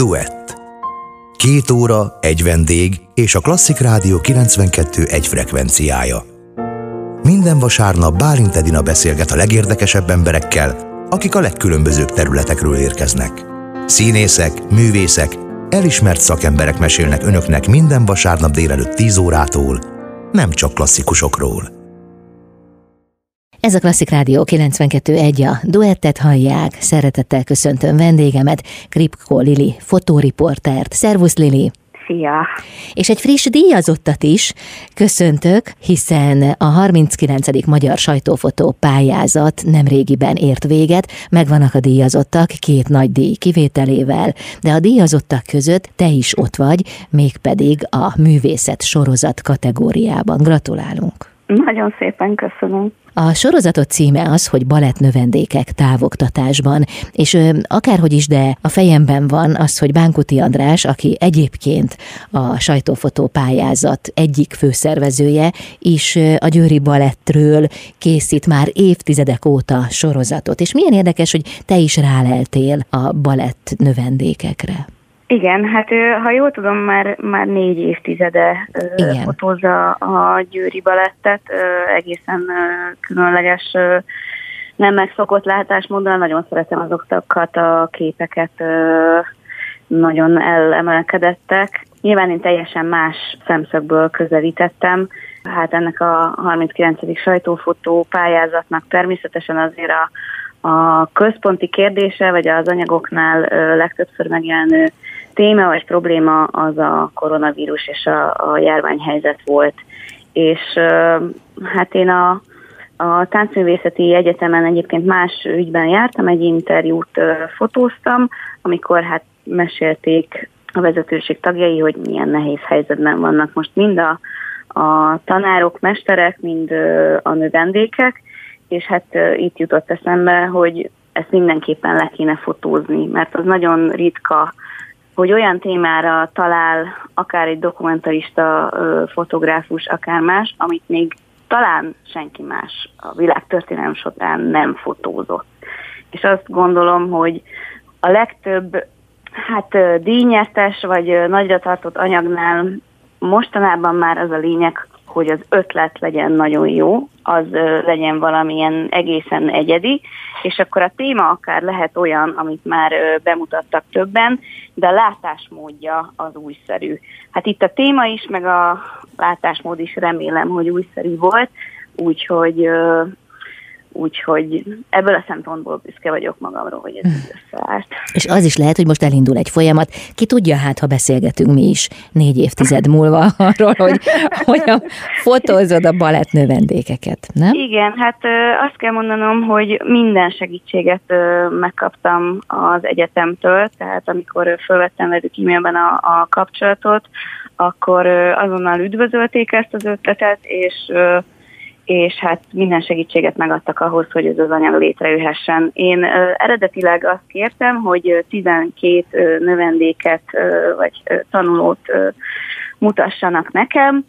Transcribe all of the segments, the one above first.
Duett. Két óra, egy vendég és a Klasszik Rádió 92 egy frekvenciája. Minden vasárnap Bálint Edina beszélget a legérdekesebb emberekkel, akik a legkülönbözőbb területekről érkeznek. Színészek, művészek, elismert szakemberek mesélnek önöknek minden vasárnap délelőtt 10 órától, nem csak klasszikusokról. Ez a Klasszik Rádió 92.1 a duettet hallják. Szeretettel köszöntöm vendégemet, Kripko Lili, fotóriportert. Szervusz Lili! Szia! És egy friss díjazottat is köszöntök, hiszen a 39. Magyar Sajtófotó pályázat nem régiben ért véget, megvannak a díjazottak két nagy díj kivételével, de a díjazottak között te is ott vagy, mégpedig a művészet sorozat kategóriában. Gratulálunk! Nagyon szépen köszönöm. A sorozatot címe az, hogy balett növendékek távoktatásban, és ö, akárhogy is, de a fejemben van az, hogy Bánkuti András, aki egyébként a sajtófotó pályázat egyik főszervezője, is a Győri Balettről készít már évtizedek óta sorozatot. És milyen érdekes, hogy te is ráleltél a balett növendékekre. Igen, hát ha jól tudom, már, már négy évtizede Igen. fotózza a Győri Balettet, egészen különleges, nem megszokott látásmóddal, nagyon szeretem azokat a képeket, nagyon elemelkedettek. Nyilván én teljesen más szemszögből közelítettem, hát ennek a 39. sajtófotó pályázatnak természetesen azért a, a központi kérdése, vagy az anyagoknál legtöbbször megjelenő téma vagy probléma az a koronavírus és a, a járványhelyzet volt. És hát én a, a Táncművészeti Egyetemen egyébként más ügyben jártam, egy interjút fotóztam, amikor hát mesélték a vezetőség tagjai, hogy milyen nehéz helyzetben vannak most mind a, a tanárok, mesterek, mind a növendékek, és hát itt jutott eszembe, hogy ezt mindenképpen le kéne fotózni, mert az nagyon ritka hogy olyan témára talál akár egy dokumentarista fotográfus, akár más, amit még talán senki más a világ történelem során nem fotózott. És azt gondolom, hogy a legtöbb hát díjnyertes vagy nagyra tartott anyagnál mostanában már az a lényeg, hogy az ötlet legyen nagyon jó, az legyen valamilyen egészen egyedi, és akkor a téma akár lehet olyan, amit már bemutattak többen, de a látásmódja az újszerű. Hát itt a téma is, meg a látásmód is remélem, hogy újszerű volt, úgyhogy Úgyhogy ebből a szempontból büszke vagyok magamról, hogy ez összeállt. És az is lehet, hogy most elindul egy folyamat. Ki tudja hát, ha beszélgetünk mi is négy évtized múlva arról, hogy hogyan fotózod a balett növendékeket, nem? Igen, hát azt kell mondanom, hogy minden segítséget megkaptam az egyetemtől, tehát amikor felvettem velük e-mailben a, a kapcsolatot, akkor azonnal üdvözölték ezt az ötletet, és és hát minden segítséget megadtak ahhoz, hogy ez az anyag létrejöhessen. Én ö, eredetileg azt kértem, hogy 12 ö, növendéket ö, vagy ö, tanulót ö, mutassanak nekem,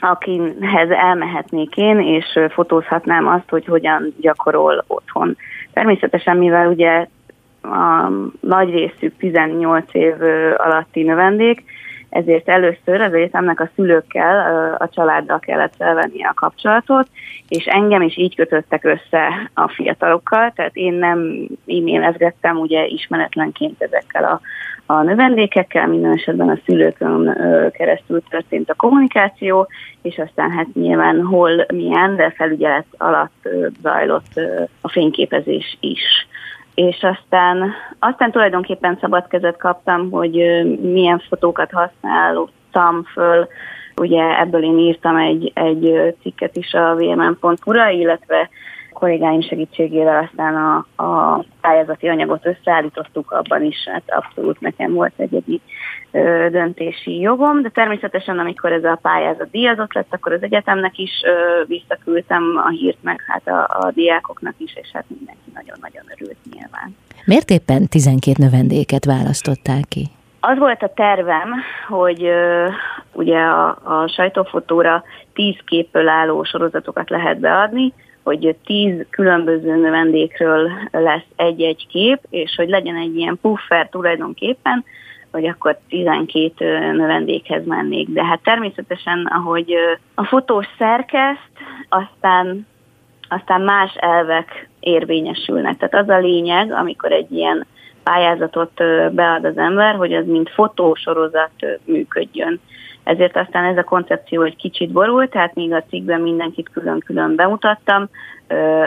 akihez elmehetnék én, és fotózhatnám azt, hogy hogyan gyakorol otthon. Természetesen, mivel ugye a nagy részük 18 év alatti növendék, ezért először az egyetemnek a szülőkkel, a családdal kellett felvenni a kapcsolatot, és engem is így kötöttek össze a fiatalokkal, tehát én nem e-mailezgettem ugye ismeretlenként ezekkel a, a növendékekkel, minden esetben a szülőkön keresztül történt a kommunikáció, és aztán hát nyilván hol, milyen, de felügyelet alatt zajlott a fényképezés is és aztán, aztán tulajdonképpen szabad kezet kaptam, hogy milyen fotókat használtam föl. Ugye ebből én írtam egy, egy cikket is a vmn.hu-ra, illetve kollégáim segítségével aztán a, a pályázati anyagot összeállítottuk, abban is hát abszolút nekem volt egyedi ö, döntési jogom, de természetesen amikor ez a pályázat díjazott lett, akkor az egyetemnek is ö, visszaküldtem a hírt, meg hát a, a diákoknak is, és hát mindenki nagyon-nagyon örült nyilván. Miért éppen 12 növendéket választották ki? Az volt a tervem, hogy ö, ugye a, a sajtófotóra 10 képből álló sorozatokat lehet beadni, hogy tíz különböző növendékről lesz egy-egy kép, és hogy legyen egy ilyen puffer tulajdonképpen, hogy akkor 12 növendékhez mennék. De hát természetesen, ahogy a fotós szerkeszt, aztán, aztán más elvek érvényesülnek. Tehát az a lényeg, amikor egy ilyen pályázatot bead az ember, hogy az mint fotósorozat működjön. Ezért aztán ez a koncepció egy kicsit borult, tehát míg a cikkben mindenkit külön-külön bemutattam,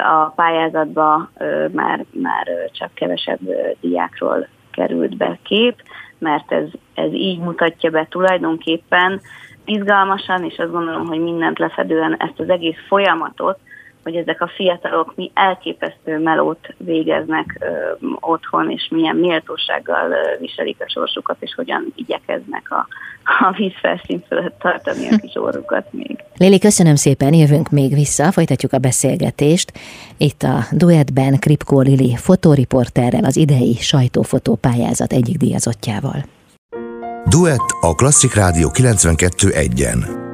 a pályázatba már, már csak kevesebb diákról került be kép, mert ez, ez így mutatja be tulajdonképpen. Izgalmasan, és azt gondolom, hogy mindent lefedően ezt az egész folyamatot, hogy ezek a fiatalok mi elképesztő melót végeznek ö, otthon, és milyen méltósággal ö, viselik a sorsukat, és hogyan igyekeznek a, a vízfelszín fölött tartani a kis orrukat még. Lili, köszönöm szépen, jövünk még vissza, folytatjuk a beszélgetést. Itt a duettben Kripkó Lili fotóriporterrel, az idei sajtófotó pályázat egyik díjazottjával. Duett a Klasszik Rádió 92.1-en.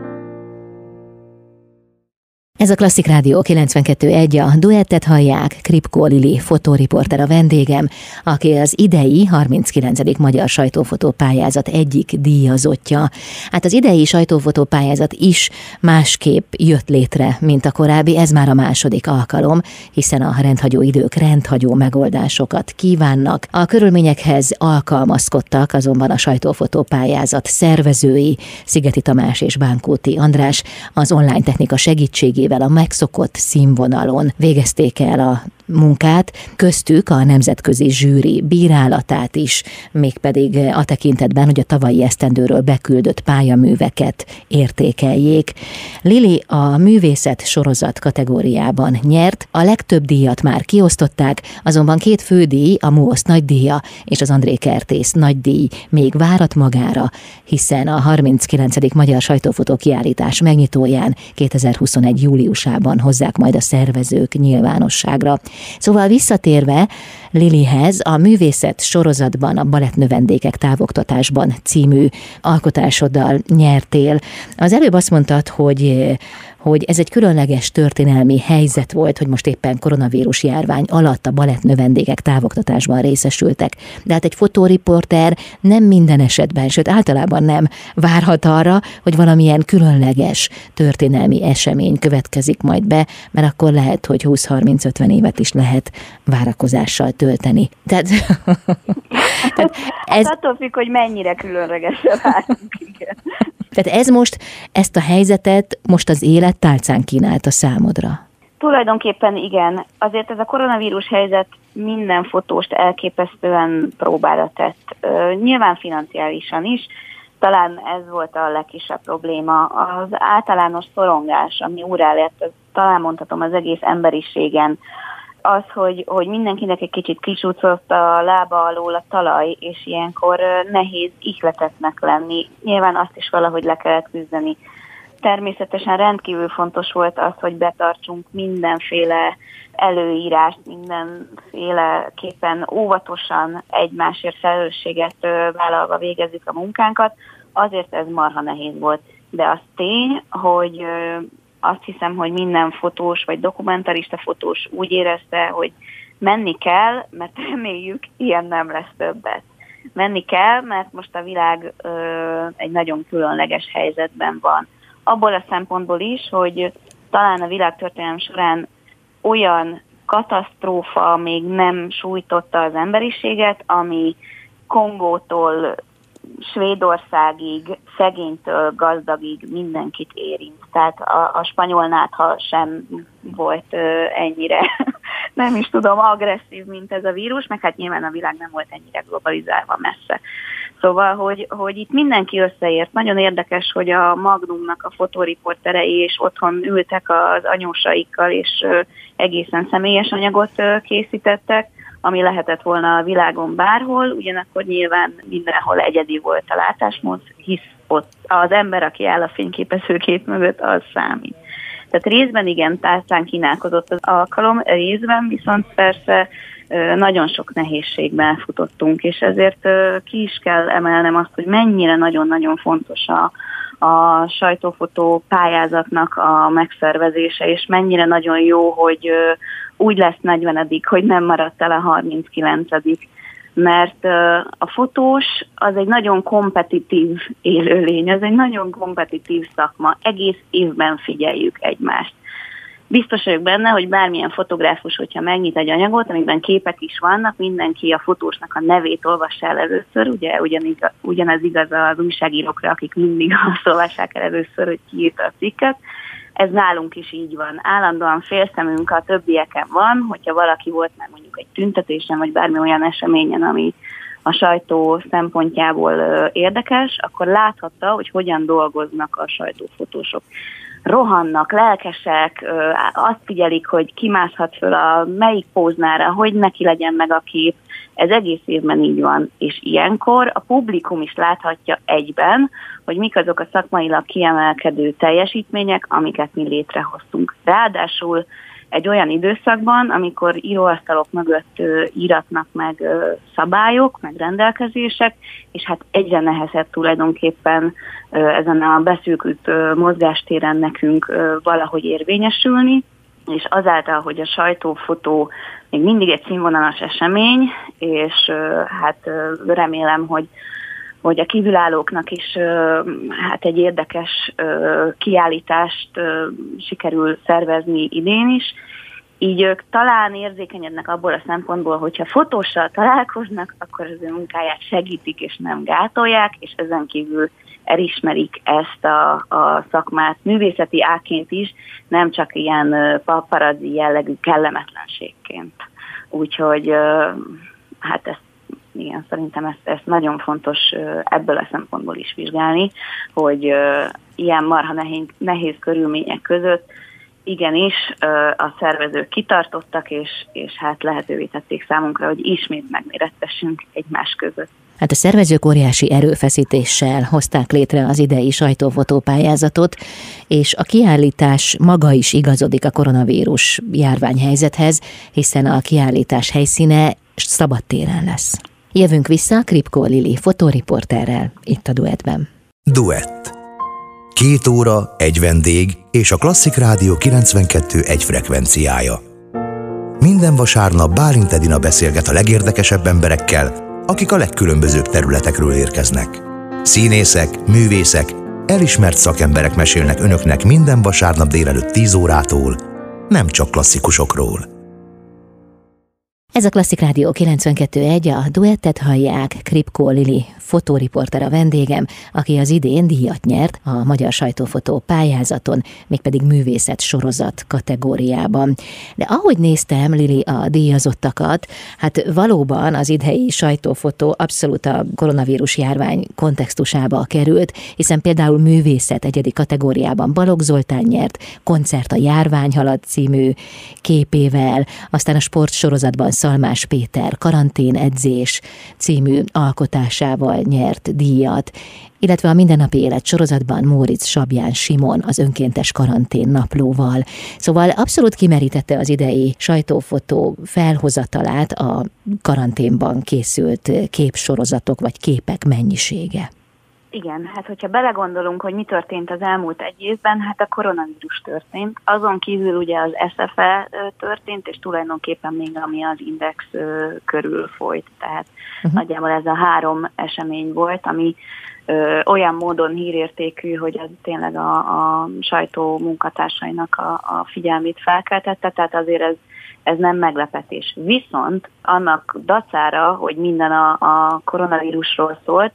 Ez a Klasszik Rádió 92.1, a duettet hallják, Kripko Lili fotóriporter a vendégem, aki az idei 39. Magyar Sajtófotópályázat egyik díjazottja. Hát az idei sajtófotópályázat is másképp jött létre, mint a korábbi, ez már a második alkalom, hiszen a rendhagyó idők rendhagyó megoldásokat kívánnak. A körülményekhez alkalmazkodtak azonban a sajtófotópályázat szervezői, Szigeti Tamás és Bánkóti András, az online technika segítségével a megszokott színvonalon végezték el a munkát, köztük a nemzetközi zsűri bírálatát is, mégpedig a tekintetben, hogy a tavalyi esztendőről beküldött pályaműveket értékeljék. Lili a művészet sorozat kategóriában nyert, a legtöbb díjat már kiosztották, azonban két fődíj, a MUOSZ nagy díja és az André Kertész nagy díj még várat magára, hiszen a 39. Magyar Sajtófotó kiállítás megnyitóján 2021. júliusában hozzák majd a szervezők nyilvánosságra. Szóval visszatérve Lilihez, a művészet sorozatban a Balett növendékek távoktatásban című alkotásoddal nyertél. Az előbb azt mondtad, hogy hogy ez egy különleges történelmi helyzet volt, hogy most éppen koronavírus járvány alatt a balett növendékek távoktatásban részesültek. De hát egy fotóriporter nem minden esetben, sőt általában nem várhat arra, hogy valamilyen különleges történelmi esemény következik majd be, mert akkor lehet, hogy 20-30-50 évet is lehet várakozással tölteni. Tehát, tehát ez... Hát attól függ, hogy mennyire különlegesre várunk, igen. Tehát ez most, ezt a helyzetet most az élet tálcán kínálta számodra. Tulajdonképpen igen. Azért ez a koronavírus helyzet minden fotóst elképesztően próbára tett. Nyilván financiálisan is, talán ez volt a legkisebb probléma. Az általános szorongás, ami úrá lett, talán mondhatom az egész emberiségen, az, hogy, hogy mindenkinek egy kicsit kisúcott a lába alól a talaj, és ilyenkor nehéz ihletetnek lenni. Nyilván azt is valahogy le kellett küzdeni. Természetesen rendkívül fontos volt az, hogy betartsunk mindenféle előírást, mindenféleképpen óvatosan egymásért felelősséget vállalva végezzük a munkánkat, azért ez marha nehéz volt. De az tény, hogy azt hiszem, hogy minden fotós vagy dokumentarista fotós úgy érezte, hogy menni kell, mert reméljük, ilyen nem lesz többet. Menni kell, mert most a világ ö, egy nagyon különleges helyzetben van. Abból a szempontból is, hogy talán a világtörténelem során olyan katasztrófa még nem sújtotta az emberiséget, ami Kongótól Svédországig, szegénytől gazdagig mindenkit érint. Tehát a, a spanyol nátha sem volt ö, ennyire, nem is tudom, agresszív, mint ez a vírus, meg hát nyilván a világ nem volt ennyire globalizálva messze. Szóval, hogy, hogy itt mindenki összeért. Nagyon érdekes, hogy a Magnumnak a fotóriporterei és otthon ültek az anyósaikkal, és egészen személyes anyagot készítettek, ami lehetett volna a világon bárhol, ugyanakkor nyilván mindenhol egyedi volt a látásmód, hisz ott az ember, aki áll a fényképezőkép mögött, az számít. Tehát részben igen, tárcán kínálkozott az alkalom, részben viszont persze nagyon sok nehézségben futottunk, és ezért ki is kell emelnem azt, hogy mennyire nagyon-nagyon fontos a, a sajtófotó pályázatnak a megszervezése, és mennyire nagyon jó, hogy úgy lesz 40 hogy nem maradt el a 39 mert a fotós az egy nagyon kompetitív élőlény, az egy nagyon kompetitív szakma, egész évben figyeljük egymást. Biztos vagyok benne, hogy bármilyen fotográfus, hogyha megnyit egy anyagot, amiben képek is vannak, mindenki a fotósnak a nevét olvassa el először, ugye ugyanig, ugyanez igaz az újságírókra, akik mindig azt olvassák el először, hogy ki írta a cikket, ez nálunk is így van. Állandóan félszemünk a többieken van, hogyha valaki volt már mondjuk egy tüntetésen, vagy bármi olyan eseményen, ami a sajtó szempontjából érdekes, akkor láthatta, hogy hogyan dolgoznak a sajtófotósok rohannak, lelkesek, azt figyelik, hogy kimászhat föl a melyik póznára, hogy neki legyen meg a kép. Ez egész évben így van, és ilyenkor a publikum is láthatja egyben, hogy mik azok a szakmailag kiemelkedő teljesítmények, amiket mi létrehoztunk. Ráadásul egy olyan időszakban, amikor íróasztalok mögött íratnak meg szabályok, meg rendelkezések, és hát egyre nehezebb tulajdonképpen ezen a beszűkült mozgástéren nekünk valahogy érvényesülni, és azáltal, hogy a sajtófotó még mindig egy színvonalas esemény, és hát remélem, hogy hogy a kívülállóknak is hát egy érdekes kiállítást sikerül szervezni idén is. Így ők talán érzékenyednek abból a szempontból, hogyha fotóssal találkoznak, akkor az ő munkáját segítik és nem gátolják, és ezen kívül elismerik ezt a, a szakmát művészeti áként is, nem csak ilyen paparazzi jellegű kellemetlenségként. Úgyhogy hát ezt igen, szerintem ezt, ezt nagyon fontos ebből a szempontból is vizsgálni, hogy ilyen marha nehéz, nehéz körülmények között igenis a szervezők kitartottak, és, és hát lehetővé tették számunkra, hogy ismét megmérettessünk egymás között. Hát a szervezők óriási erőfeszítéssel hozták létre az idei sajtófotó pályázatot, és a kiállítás maga is igazodik a koronavírus járványhelyzethez, hiszen a kiállítás helyszíne szabadtéren lesz. Jövünk vissza Kripko Lili fotóriporterrel itt a Duetben. Duett. Két óra, egy vendég és a Klasszik Rádió 92 egy frekvenciája. Minden vasárnap Bálint Edina beszélget a legérdekesebb emberekkel, akik a legkülönbözőbb területekről érkeznek. Színészek, művészek, elismert szakemberek mesélnek önöknek minden vasárnap délelőtt 10 órától, nem csak klasszikusokról. Ez a Klasszik Rádió 92.1, a duettet hallják, Kripko Lili fotóriporter a vendégem, aki az idén díjat nyert a Magyar Sajtófotó pályázaton, mégpedig művészet sorozat kategóriában. De ahogy néztem, Lili, a díjazottakat, hát valóban az idei sajtófotó abszolút a koronavírus járvány kontextusába került, hiszen például művészet egyedi kategóriában Balogh Zoltán nyert, koncert a Járvány halad című képével, aztán a sportsorozatban Szalmás Péter karantén edzés című alkotásával nyert díjat, illetve a mindennapi élet sorozatban Móricz Sabján Simon az önkéntes karantén naplóval. Szóval abszolút kimerítette az idei sajtófotó felhozatalát a karanténban készült képsorozatok vagy képek mennyisége. Igen, hát hogyha belegondolunk, hogy mi történt az elmúlt egy évben, hát a koronavírus történt. Azon kívül ugye az SFE történt, és tulajdonképpen még ami az Index körül folyt. Tehát uh-huh. nagyjából ez a három esemény volt, ami ö, olyan módon hírértékű, hogy ez tényleg a, a sajtó munkatársainak a, a figyelmét felkeltette, tehát azért ez, ez nem meglepetés. Viszont annak dacára, hogy minden a, a koronavírusról szólt,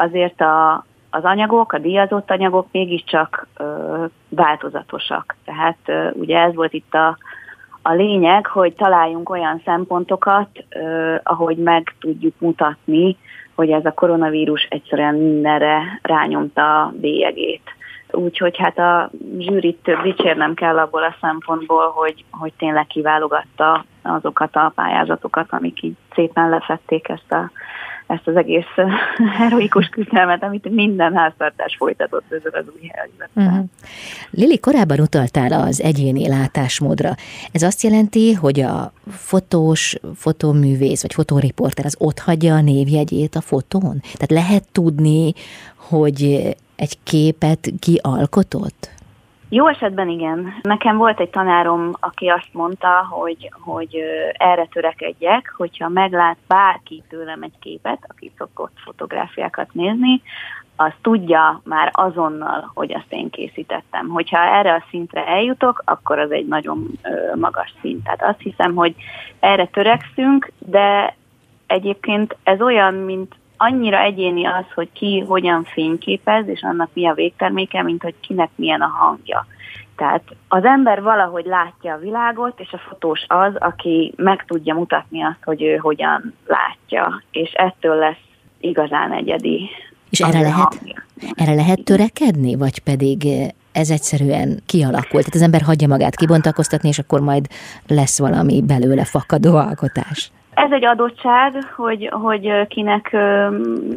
azért a, az anyagok, a díjazott anyagok mégiscsak ö, változatosak. Tehát ö, ugye ez volt itt a, a lényeg, hogy találjunk olyan szempontokat, ö, ahogy meg tudjuk mutatni, hogy ez a koronavírus egyszerűen mindenre rányomta a bélyegét. Úgyhogy hát a zsűrit dicsérnem kell abból a szempontból, hogy, hogy tényleg kiválogatta azokat a pályázatokat, amik így szépen lefették ezt a ezt az egész heroikus küzdelmet, amit minden háztartás folytatott ezzel az új helyzetben. Uh-huh. Lili, korábban utaltál az egyéni látásmódra. Ez azt jelenti, hogy a fotós, fotóművész vagy fotóriporter az ott hagyja a névjegyét a fotón? Tehát lehet tudni, hogy egy képet kialkotott? Jó esetben igen. Nekem volt egy tanárom, aki azt mondta, hogy, hogy erre törekedjek, hogyha meglát bárki tőlem egy képet, aki szokott fotográfiákat nézni, az tudja már azonnal, hogy azt én készítettem. Hogyha erre a szintre eljutok, akkor az egy nagyon magas szint. Tehát azt hiszem, hogy erre törekszünk, de egyébként ez olyan, mint annyira egyéni az, hogy ki hogyan fényképez, és annak mi a végterméke, mint hogy kinek milyen a hangja. Tehát az ember valahogy látja a világot, és a fotós az, aki meg tudja mutatni azt, hogy ő hogyan látja, és ettől lesz igazán egyedi. És erre lehet, erre lehet törekedni, vagy pedig ez egyszerűen kialakult? Tehát az ember hagyja magát kibontakoztatni, és akkor majd lesz valami belőle fakadó alkotás. Ez egy adottság, hogy, hogy kinek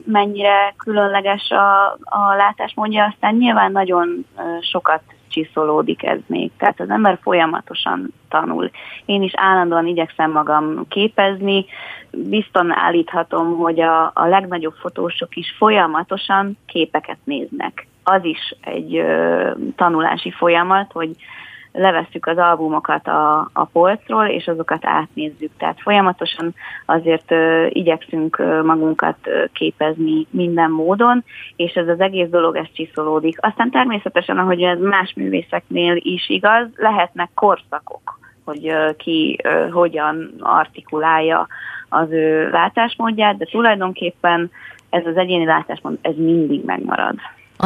mennyire különleges a, a látásmódja, aztán nyilván nagyon sokat csiszolódik ez még. Tehát az ember folyamatosan tanul. Én is állandóan igyekszem magam képezni, bizton állíthatom, hogy a, a legnagyobb fotósok is folyamatosan képeket néznek. Az is egy ö, tanulási folyamat, hogy levesszük az albumokat a, a polcról, és azokat átnézzük. Tehát folyamatosan azért ö, igyekszünk magunkat képezni minden módon, és ez az egész dolog ez csiszolódik. Aztán természetesen, ahogy ez más művészeknél is igaz, lehetnek korszakok, hogy ö, ki ö, hogyan artikulálja az ő látásmódját, de tulajdonképpen ez az egyéni látásmód, ez mindig megmarad.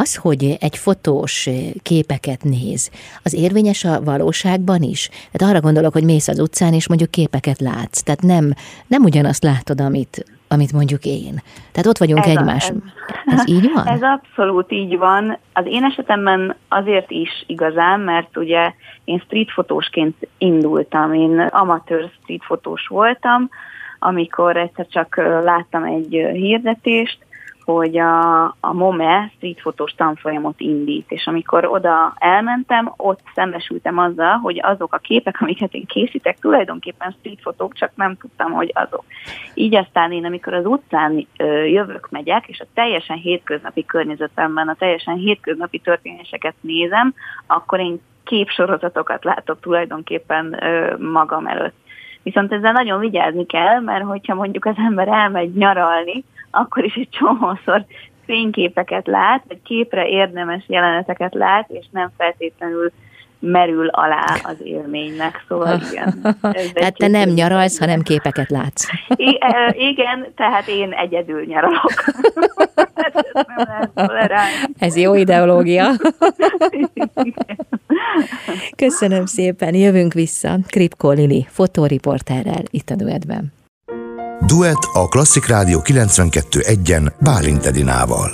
Az, hogy egy fotós képeket néz, az érvényes a valóságban is? Tehát arra gondolok, hogy mész az utcán, és mondjuk képeket látsz. Tehát nem, nem ugyanazt látod, amit, amit mondjuk én. Tehát ott vagyunk ez egymás. A, ez, ez így van? Ez abszolút így van. Az én esetemben azért is igazán, mert ugye én streetfotósként indultam. Én amatőr streetfotós voltam, amikor egyszer csak láttam egy hirdetést, hogy a, a MOME streetfotós tanfolyamot indít, és amikor oda elmentem, ott szembesültem azzal, hogy azok a képek, amiket én készítek, tulajdonképpen streetfotók, csak nem tudtam, hogy azok. Így aztán én, amikor az utcán jövök, megyek, és a teljesen hétköznapi környezetemben, a teljesen hétköznapi történéseket nézem, akkor én képsorozatokat látok tulajdonképpen magam előtt. Viszont ezzel nagyon vigyázni kell, mert hogyha mondjuk az ember elmegy nyaralni, akkor is egy csomószor fényképeket lát, vagy képre érdemes jeleneteket lát, és nem feltétlenül merül alá az élménynek, szóval igen. Tehát te nem nyaralsz, hanem képeket látsz. I- igen, tehát én egyedül nyaralok. Ez jó ideológia. Köszönöm szépen, jövünk vissza Kripko Lili, fotóriporterrel itt a Duetben. Duet a Klasszik Rádió 92.1-en Bálint Edinával.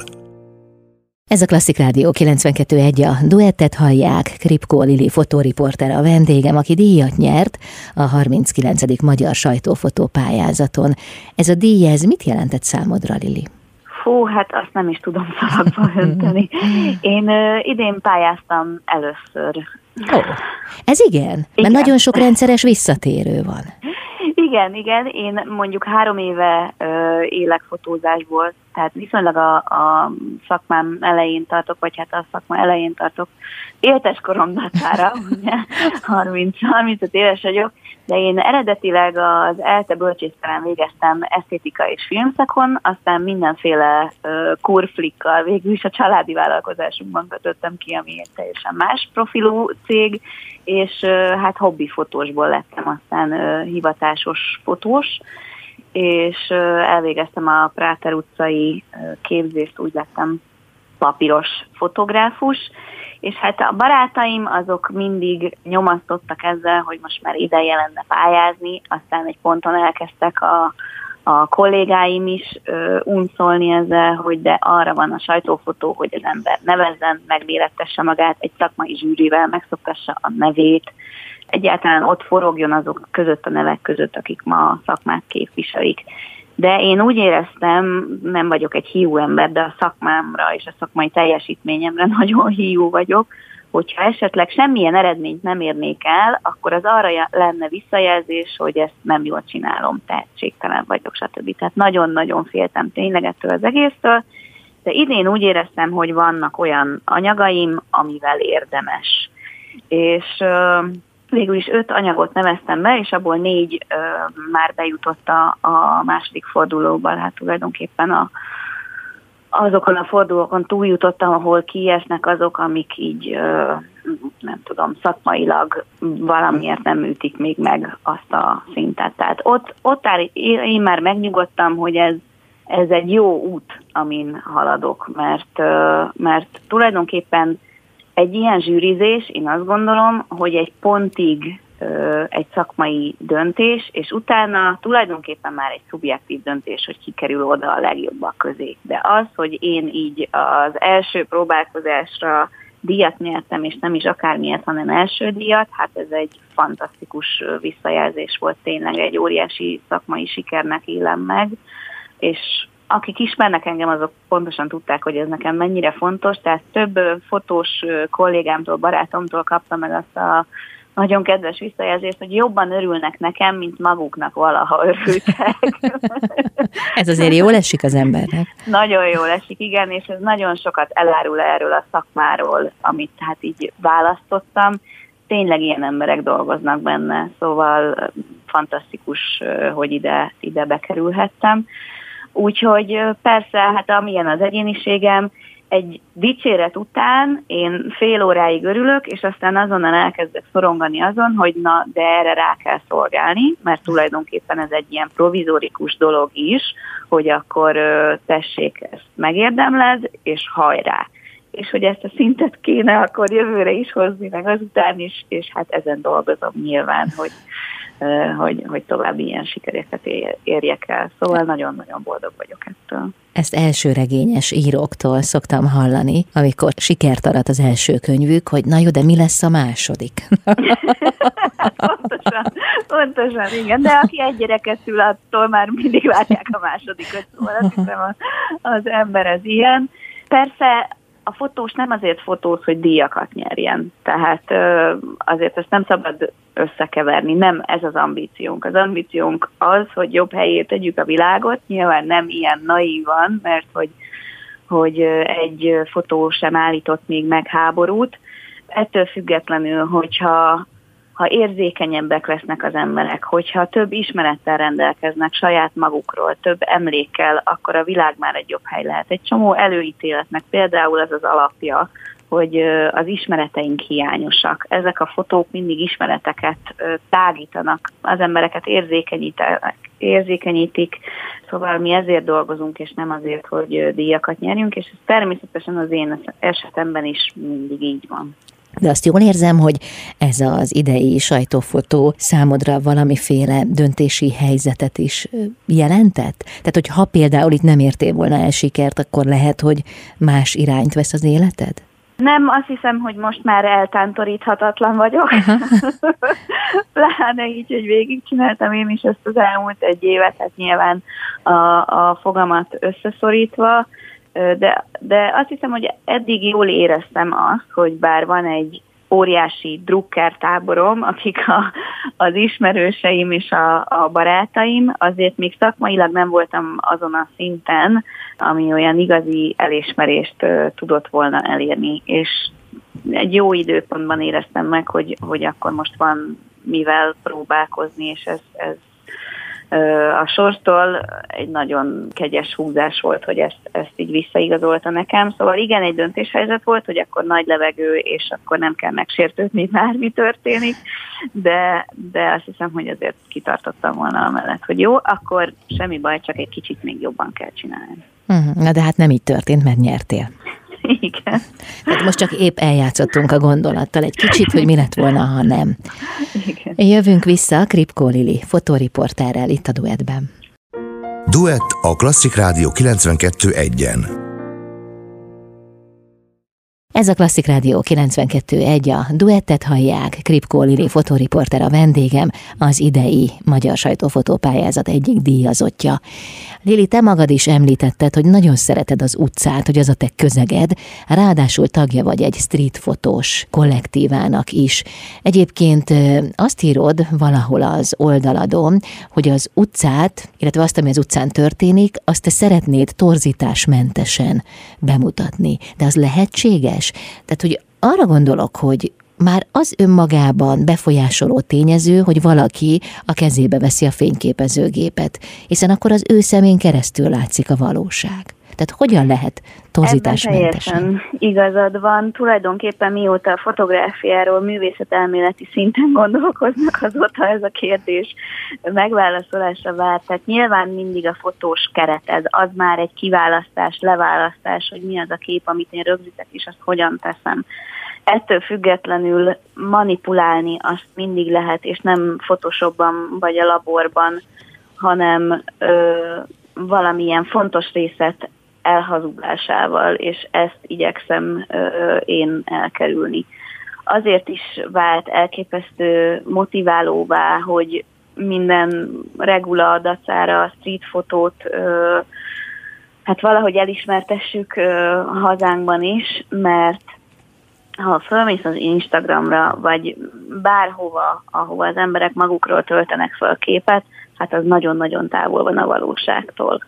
Ez a Klasszik Rádió 92.1 a duettet hallják, Kripko Lili fotóriporter a vendégem, aki díjat nyert a 39. Magyar Sajtófotó pályázaton. Ez a díj, ez mit jelentett számodra, Lili? Fú, hát azt nem is tudom szavakba önteni. Én ö, idén pályáztam először. Ó, ez igen? igen? Mert nagyon sok rendszeres visszatérő van. Igen, igen. Én mondjuk három éve ö, élek fotózásból, tehát viszonylag a, a szakmám elején tartok, vagy hát a szakma elején tartok. Éltes korom datára, ugye, 30, 35 éves vagyok, de én eredetileg az ELTE bölcsésztelen végeztem esztétika és filmszakon, aztán mindenféle uh, kurflikkal végül is a családi vállalkozásunkban kötöttem ki, ami egy teljesen más profilú cég, és hát hobbi fotósból lettem aztán hivatásos fotós, és elvégeztem a Práter utcai képzést, úgy lettem papíros fotográfus, és hát a barátaim azok mindig nyomasztottak ezzel, hogy most már ideje lenne pályázni, aztán egy ponton elkezdtek a, a kollégáim is ö, unszolni ezzel, hogy de arra van a sajtófotó, hogy az ember nevezzen, megmérettesse magát, egy szakmai zsűrivel megszoktassa a nevét, egyáltalán ott forogjon azok között a nevek között, akik ma a szakmát képviselik. De én úgy éreztem, nem vagyok egy hiú ember, de a szakmámra és a szakmai teljesítményemre nagyon hiú vagyok, hogyha esetleg semmilyen eredményt nem érnék el, akkor az arra lenne visszajelzés, hogy ezt nem jól csinálom, tehetségtelen vagyok, stb. Tehát nagyon-nagyon féltem tényleg ettől az egésztől, de idén úgy éreztem, hogy vannak olyan anyagaim, amivel érdemes. És végül is öt anyagot neveztem be, és abból négy ö, már bejutott a, a második fordulóba, hát tulajdonképpen a, azokon a fordulókon túljutottam, ahol kiesnek azok, amik így, ö, nem tudom, szakmailag valamiért nem ütik még meg azt a szintet. Tehát ott, ott áll, én már megnyugodtam, hogy ez, ez egy jó út, amin haladok, mert, mert tulajdonképpen egy ilyen zsűrizés, én azt gondolom, hogy egy pontig egy szakmai döntés, és utána tulajdonképpen már egy szubjektív döntés, hogy ki kerül oda a legjobbak közé. De az, hogy én így az első próbálkozásra díjat nyertem, és nem is akármilyet, hanem első díjat, hát ez egy fantasztikus visszajelzés volt tényleg, egy óriási szakmai sikernek élem meg, és akik ismernek engem, azok pontosan tudták, hogy ez nekem mennyire fontos, tehát több fotós kollégámtól, barátomtól kaptam meg azt a nagyon kedves visszajelzést, hogy jobban örülnek nekem, mint maguknak valaha örültek. ez azért jól esik az embernek. Nagyon jól esik, igen, és ez nagyon sokat elárul erről a szakmáról, amit hát így választottam. Tényleg ilyen emberek dolgoznak benne, szóval fantasztikus, hogy ide, ide bekerülhettem. Úgyhogy persze, hát amilyen az egyéniségem, egy dicséret után én fél óráig örülök, és aztán azonnal elkezdek szorongani azon, hogy na, de erre rá kell szolgálni, mert tulajdonképpen ez egy ilyen provizorikus dolog is, hogy akkor tessék, ezt megérdemled, és hajrá. És hogy ezt a szintet kéne akkor jövőre is hozni, meg azután is, és hát ezen dolgozom nyilván, hogy, hogy, hogy további ilyen sikereket érjek el. Szóval nagyon-nagyon boldog vagyok ettől. Ezt első regényes íróktól szoktam hallani, amikor sikert arat az első könyvük, hogy na jó, de mi lesz a második? pontosan, pontosan, igen. De aki egy gyereket szül, attól már mindig várják a másodikat. Szóval azt hiszem az ember ez ilyen. Persze a fotós nem azért fotóz, hogy díjakat nyerjen. Tehát azért ezt nem szabad összekeverni, nem ez az ambíciónk. Az ambíciónk az, hogy jobb helyét tegyük a világot, nyilván nem ilyen naívan, mert hogy, hogy egy fotó sem állított még meg háborút. Ettől függetlenül, hogyha ha érzékenyebbek lesznek az emberek, hogyha több ismerettel rendelkeznek saját magukról, több emlékkel, akkor a világ már egy jobb hely lehet. Egy csomó előítéletnek például ez az alapja, hogy az ismereteink hiányosak. Ezek a fotók mindig ismereteket tágítanak, az embereket érzékenyítenek, érzékenyítik, szóval mi ezért dolgozunk, és nem azért, hogy díjakat nyerjünk, és ez természetesen az én esetemben is mindig így van. De azt jól érzem, hogy ez az idei sajtófotó számodra valamiféle döntési helyzetet is jelentett? Tehát, hogy ha például itt nem értél volna el sikert, akkor lehet, hogy más irányt vesz az életed? Nem, azt hiszem, hogy most már eltántoríthatatlan vagyok. Pláne így, hogy végigcsináltam én is ezt az elmúlt egy évet, hát nyilván a, a fogamat összeszorítva, de, de azt hiszem, hogy eddig jól éreztem azt, hogy bár van egy óriási drukker táborom, akik a, az ismerőseim és a, a barátaim, azért még szakmailag nem voltam azon a szinten, ami olyan igazi elismerést tudott volna elérni, és egy jó időpontban éreztem meg, hogy, hogy akkor most van mivel próbálkozni, és ez, ez a sorstól egy nagyon kegyes húzás volt, hogy ezt, ezt így visszaigazolta nekem. Szóval igen, egy döntéshelyzet volt, hogy akkor nagy levegő, és akkor nem kell megsértődni, bármi történik, de, de azt hiszem, hogy azért kitartottam volna amellett, hogy jó, akkor semmi baj, csak egy kicsit még jobban kell csinálni. Mhm, na de hát nem így történt, mert nyertél. Igen. Hát most csak épp eljátszottunk a gondolattal egy kicsit, hogy mi lett volna, ha nem. Igen. Jövünk vissza Kripkó Lili fotóriporterrel itt a Duettben. Duett a Klasszik Rádió 92.1-en. Ez a Klasszik Rádió 92.1, a duettet hallják, Kripkó Lili fotóriporter a vendégem, az idei Magyar Sajtófotópályázat egyik díjazottja. Lili, te magad is említetted, hogy nagyon szereted az utcát, hogy az a te közeged, ráadásul tagja vagy egy streetfotós kollektívának is. Egyébként azt írod valahol az oldaladon, hogy az utcát, illetve azt, ami az utcán történik, azt te szeretnéd torzításmentesen bemutatni. De az lehetséges? Tehát, hogy arra gondolok, hogy már az önmagában befolyásoló tényező, hogy valaki a kezébe veszi a fényképezőgépet, hiszen akkor az ő szemén keresztül látszik a valóság. Tehát hogyan lehet torzításmentesen? igazad van. Tulajdonképpen mióta a fotográfiáról művészetelméleti szinten gondolkoznak, azóta ez a kérdés megválaszolásra várt. Tehát nyilván mindig a fotós keret, ez az már egy kiválasztás, leválasztás, hogy mi az a kép, amit én rögzítek, és azt hogyan teszem. Ettől függetlenül manipulálni azt mindig lehet, és nem Photoshopban vagy a laborban, hanem ö, valamilyen fontos részet elhazudásával, és ezt igyekszem én elkerülni. Azért is vált elképesztő motiválóvá, hogy minden regula adatára a street fotót hát valahogy elismertessük a hazánkban is, mert ha fölmész az Instagramra, vagy bárhova, ahova az emberek magukról töltenek fel a képet, hát az nagyon-nagyon távol van a valóságtól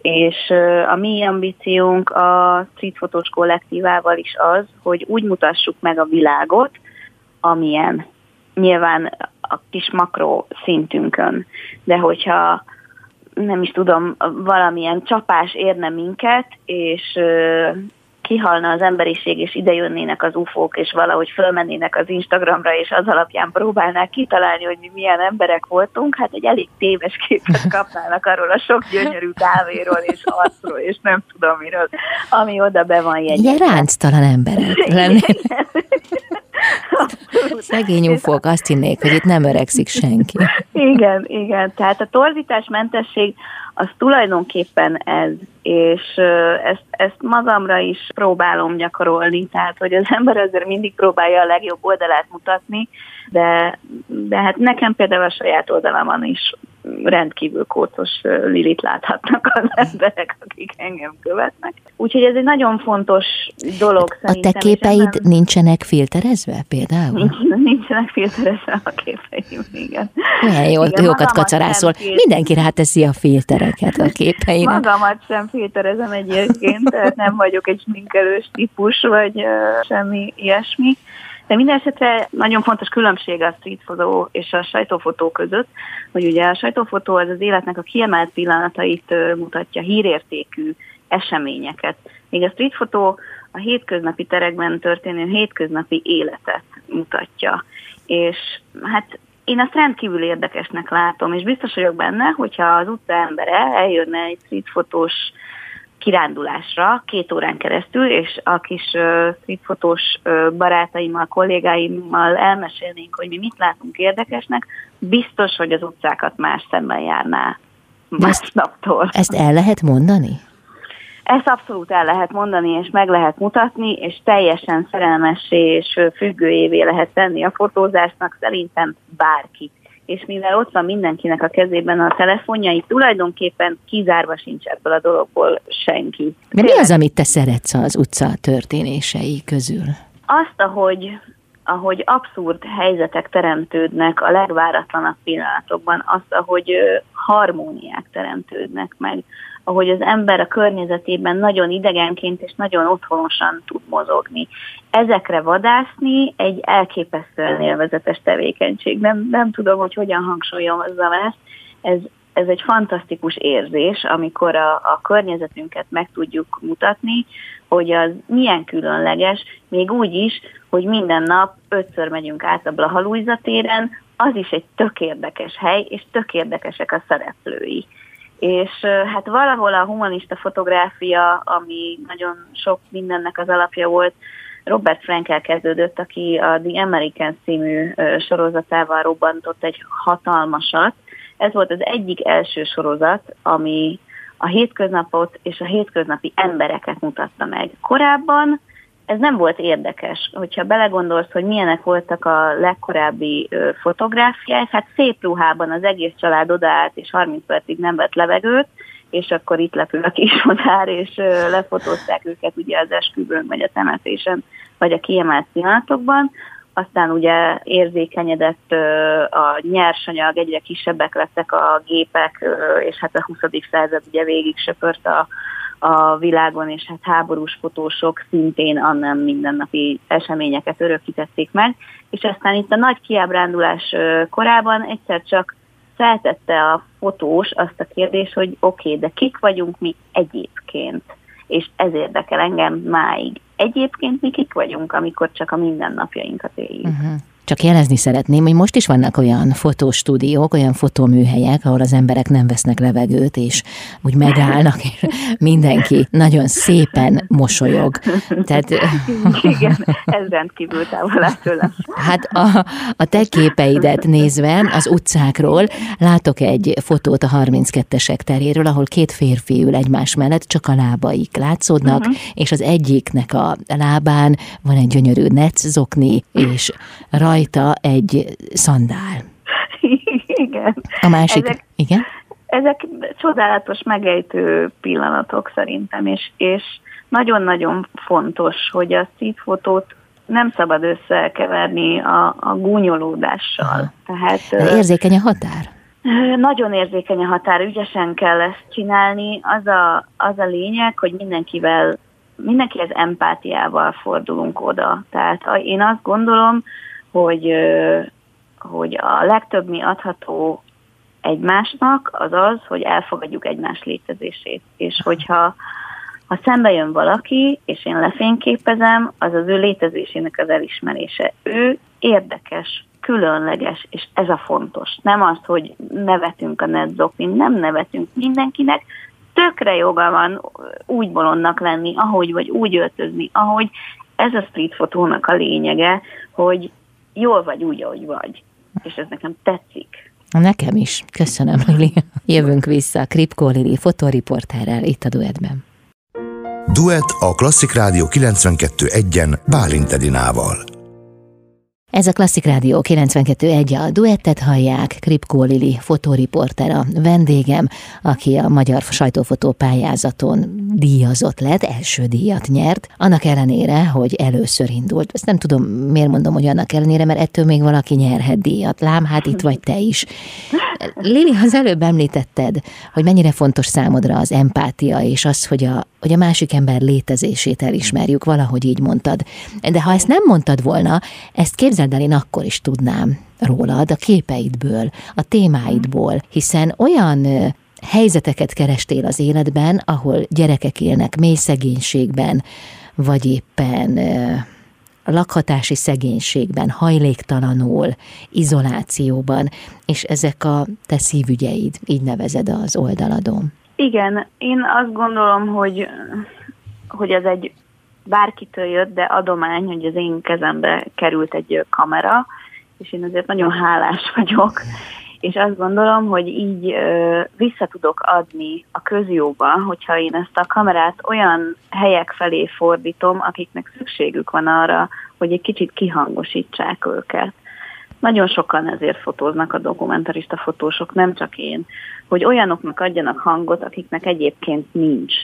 és a mi ambíciónk a streetfotós kollektívával is az, hogy úgy mutassuk meg a világot, amilyen nyilván a kis makro szintünkön, de hogyha nem is tudom, valamilyen csapás érne minket, és kihalna az emberiség, és ide jönnének az ufók, és valahogy fölmennének az Instagramra, és az alapján próbálnák kitalálni, hogy mi milyen emberek voltunk, hát egy elég téves képet kapnának arról a sok gyönyörű kávéról, és arcról, és nem tudom miről, ami oda be van jegyezve. Ilyen ránctalan emberek lennének. Szegény ufók azt hinnék, hogy itt nem öregszik senki. Igen, igen. Tehát a torzításmentesség az tulajdonképpen ez, és ezt, ezt magamra is próbálom gyakorolni, tehát hogy az ember azért mindig próbálja a legjobb oldalát mutatni, de, de hát nekem például a saját oldalamon is rendkívül kócos Lilit láthatnak az emberek, akik engem követnek. Úgyhogy ez egy nagyon fontos dolog szerintem. A te képeid nem... nincsenek filterezve például? Nincs, nincsenek filterezve a képeim, igen. Milyen jó, igen, jókat kacarászol. Mindenki ráteszi a filtereket a képeinek. Magamat sem filterezem egyébként, tehát nem vagyok egy sminkelős típus, vagy uh, semmi ilyesmi. De minden esetre nagyon fontos különbség a streetfotó és a sajtófotó között, hogy ugye a sajtófotó az az életnek a kiemelt pillanatait mutatja, hírértékű eseményeket. Még a streetfotó a hétköznapi terekben történő hétköznapi életet mutatja. És hát én azt rendkívül érdekesnek látom, és biztos vagyok benne, hogyha az utca embere eljönne egy streetfotós kirándulásra két órán keresztül, és a kis uh, streetfotós uh, barátaimmal, kollégáimmal elmesélnénk, hogy mi mit látunk érdekesnek, biztos, hogy az utcákat más szemmel járná másnaptól. Ezt el lehet mondani? Ezt abszolút el lehet mondani, és meg lehet mutatni, és teljesen szerelmessé és függőjévé lehet tenni a fotózásnak szerintem bárki és mivel ott van mindenkinek a kezében a telefonja, itt tulajdonképpen kizárva sincs ebből a dologból senki. De mi az, amit te szeretsz az utca történései közül? Azt, ahogy, ahogy abszurd helyzetek teremtődnek a legváratlanabb pillanatokban, azt, ahogy harmóniák teremtődnek meg, ahogy az ember a környezetében nagyon idegenként és nagyon otthonosan tud mozogni. Ezekre vadászni egy elképesztően élvezetes tevékenység. Nem, nem tudom, hogy hogyan hangsúlyozom ezt. Ez, ez egy fantasztikus érzés, amikor a, a környezetünket meg tudjuk mutatni, hogy az milyen különleges, még úgy is, hogy minden nap ötször megyünk át a Blahalújza téren, az is egy tök érdekes hely, és tök érdekesek a szereplői és hát valahol a humanista fotográfia, ami nagyon sok mindennek az alapja volt, Robert Frankel kezdődött, aki a The American című sorozatával robbantott egy hatalmasat. Ez volt az egyik első sorozat, ami a hétköznapot és a hétköznapi embereket mutatta meg. Korábban ez nem volt érdekes. Hogyha belegondolsz, hogy milyenek voltak a legkorábbi fotográfiák, hát szép ruhában az egész család odaállt, és 30 percig nem vett levegőt, és akkor itt lepül a kismadár, és lefotózták őket ugye az esküvőn, vagy a temetésen, vagy a kiemelt pillanatokban. Aztán ugye érzékenyedett a nyersanyag, egyre kisebbek lettek a gépek, és hát a 20. század ugye végig söpört a a világon, és hát háborús fotósok szintén annan mindennapi eseményeket örökítették meg, és aztán itt a nagy kiábrándulás korában egyszer csak feltette a fotós azt a kérdést, hogy oké, okay, de kik vagyunk mi egyébként? És ez érdekel engem máig. Egyébként mi kik vagyunk, amikor csak a mindennapjainkat éljük. Uh-huh. Csak jelezni szeretném, hogy most is vannak olyan fotostúdiók, olyan fotóműhelyek, ahol az emberek nem vesznek levegőt, és úgy megállnak, és mindenki nagyon szépen mosolyog. Tehát... Igen, ez rendkívül távol áll tőlem. Hát a, a te képeidet nézve az utcákról látok egy fotót a 32-esek teréről, ahol két férfi ül egymás mellett, csak a lábaik látszódnak, uh-huh. és az egyiknek a lábán van egy gyönyörű netszokni, és raj rajta egy szandál. Igen. A másik, ezek, igen? Ezek csodálatos megejtő pillanatok szerintem, és, és nagyon-nagyon fontos, hogy a szívfotót nem szabad összekeverni a, a gúnyolódással. Tehát, érzékeny a határ? Nagyon érzékeny a határ, ügyesen kell ezt csinálni. Az a, az a lényeg, hogy mindenkivel, mindenkihez empátiával fordulunk oda. Tehát én azt gondolom, hogy, hogy a legtöbb mi adható egymásnak az az, hogy elfogadjuk egymás létezését. És hogyha ha szembe jön valaki, és én lefényképezem, az az ő létezésének az elismerése. Ő érdekes, különleges, és ez a fontos. Nem az, hogy nevetünk a nedzoknin, nem nevetünk mindenkinek, tökre joga van úgy bolondnak lenni, ahogy vagy úgy öltözni, ahogy ez a street fotónak a lényege, hogy jól vagy úgy, ahogy vagy. És ez nekem tetszik. Nekem is. Köszönöm, Lili. Jövünk vissza a Kripkó Lili fotoriporterrel itt a Duetben. Duet a Klasszik Rádió 92.1-en Bálint Edinával. Ez a Klasszik Rádió 92.1, a duettet hallják, Kripkó Lili, fotóriporter a vendégem, aki a magyar sajtófotó pályázaton díjazott lett, első díjat nyert, annak ellenére, hogy először indult. Ezt nem tudom, miért mondom, hogy annak ellenére, mert ettől még valaki nyerhet díjat. Lám, hát itt vagy te is. Lili, az előbb említetted, hogy mennyire fontos számodra az empátia, és az, hogy a, hogy a másik ember létezését elismerjük, valahogy így mondtad. De ha ezt nem mondtad volna, ezt képzeld el, én akkor is tudnám rólad, a képeidből, a témáidból, hiszen olyan helyzeteket kerestél az életben, ahol gyerekek élnek mély szegénységben, vagy éppen lakhatási szegénységben, hajléktalanul, izolációban, és ezek a te szívügyeid, így nevezed az oldaladon. Igen, én azt gondolom, hogy, hogy ez egy bárkitől jött, de adomány, hogy az én kezembe került egy kamera, és én azért nagyon hálás vagyok, és azt gondolom, hogy így ö, vissza tudok adni a közjóba, hogyha én ezt a kamerát olyan helyek felé fordítom, akiknek szükségük van arra, hogy egy kicsit kihangosítsák őket. Nagyon sokan ezért fotóznak a dokumentarista fotósok, nem csak én, hogy olyanoknak adjanak hangot, akiknek egyébként nincs.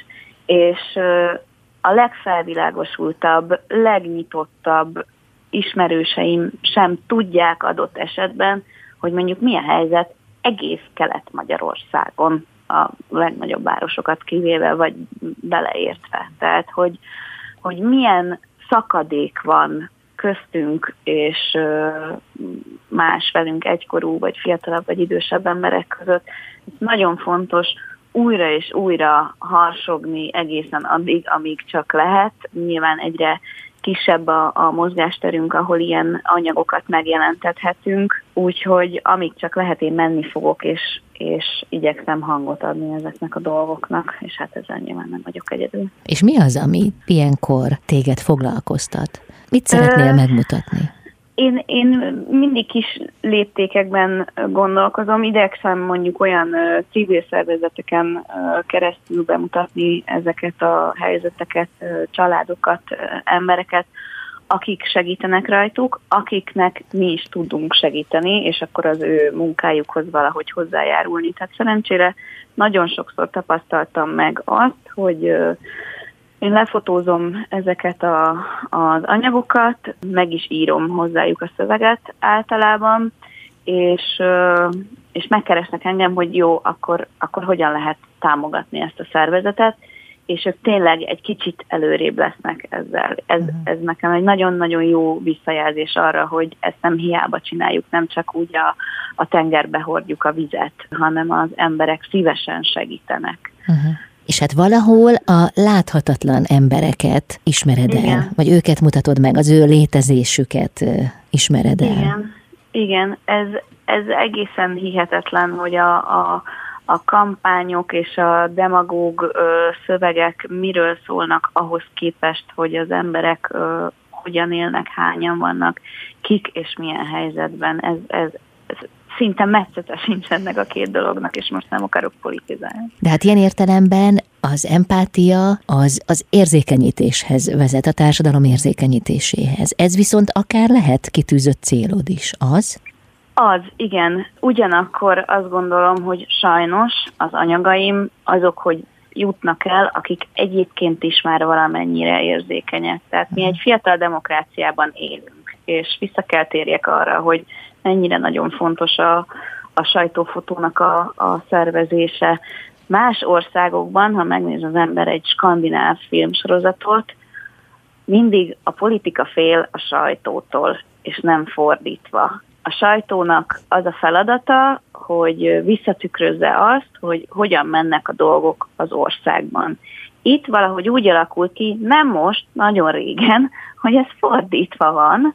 És ö, a legfelvilágosultabb, legnyitottabb ismerőseim sem tudják adott esetben, hogy mondjuk mi a helyzet egész Kelet-Magyarországon, a legnagyobb városokat kivéve, vagy beleértve. Tehát, hogy, hogy milyen szakadék van köztünk és más velünk egykorú, vagy fiatalabb, vagy idősebb emberek között. Ez nagyon fontos újra és újra harsogni egészen addig, amíg csak lehet. Nyilván egyre kisebb a, a mozgásterünk, ahol ilyen anyagokat megjelentethetünk, úgyhogy amíg csak lehet, én menni fogok, és, és igyekszem hangot adni ezeknek a dolgoknak, és hát ezzel nyilván nem vagyok egyedül. És mi az, ami ilyenkor téged foglalkoztat? Mit szeretnél Ö... megmutatni? Én, én mindig kis léptékekben gondolkozom, idegszem mondjuk olyan civil szervezeteken keresztül bemutatni ezeket a helyzeteket, családokat, embereket, akik segítenek rajtuk, akiknek mi is tudunk segíteni, és akkor az ő munkájukhoz valahogy hozzájárulni. Tehát szerencsére nagyon sokszor tapasztaltam meg azt, hogy én lefotózom ezeket a, az anyagokat, meg is írom hozzájuk a szöveget általában, és, és megkeresnek engem, hogy jó, akkor, akkor hogyan lehet támogatni ezt a szervezetet, és ők tényleg egy kicsit előrébb lesznek ezzel. Ez, uh-huh. ez nekem egy nagyon-nagyon jó visszajelzés arra, hogy ezt nem hiába csináljuk, nem csak úgy a, a tengerbe hordjuk a vizet, hanem az emberek szívesen segítenek. Uh-huh. És hát valahol a láthatatlan embereket ismered el, Igen. vagy őket mutatod meg, az ő létezésüket ismered el. Igen, Igen. Ez, ez egészen hihetetlen, hogy a, a, a kampányok és a demagóg ö, szövegek miről szólnak ahhoz képest, hogy az emberek ö, hogyan élnek, hányan vannak, kik és milyen helyzetben. Ez, ez, ez szinte meccete sincs ennek a két dolognak, és most nem akarok politizálni. De hát ilyen értelemben az empátia az, az érzékenyítéshez vezet, a társadalom érzékenyítéséhez. Ez viszont akár lehet kitűzött célod is, az? Az, igen. Ugyanakkor azt gondolom, hogy sajnos az anyagaim azok, hogy jutnak el, akik egyébként is már valamennyire érzékenyek. Tehát mi egy fiatal demokráciában élünk, és vissza kell térjek arra, hogy mennyire nagyon fontos a, a sajtófotónak a, a szervezése. Más országokban, ha megnéz az ember egy skandináv filmsorozatot, mindig a politika fél a sajtótól, és nem fordítva. A sajtónak az a feladata, hogy visszatükrözze azt, hogy hogyan mennek a dolgok az országban. Itt valahogy úgy alakul ki, nem most, nagyon régen, hogy ez fordítva van,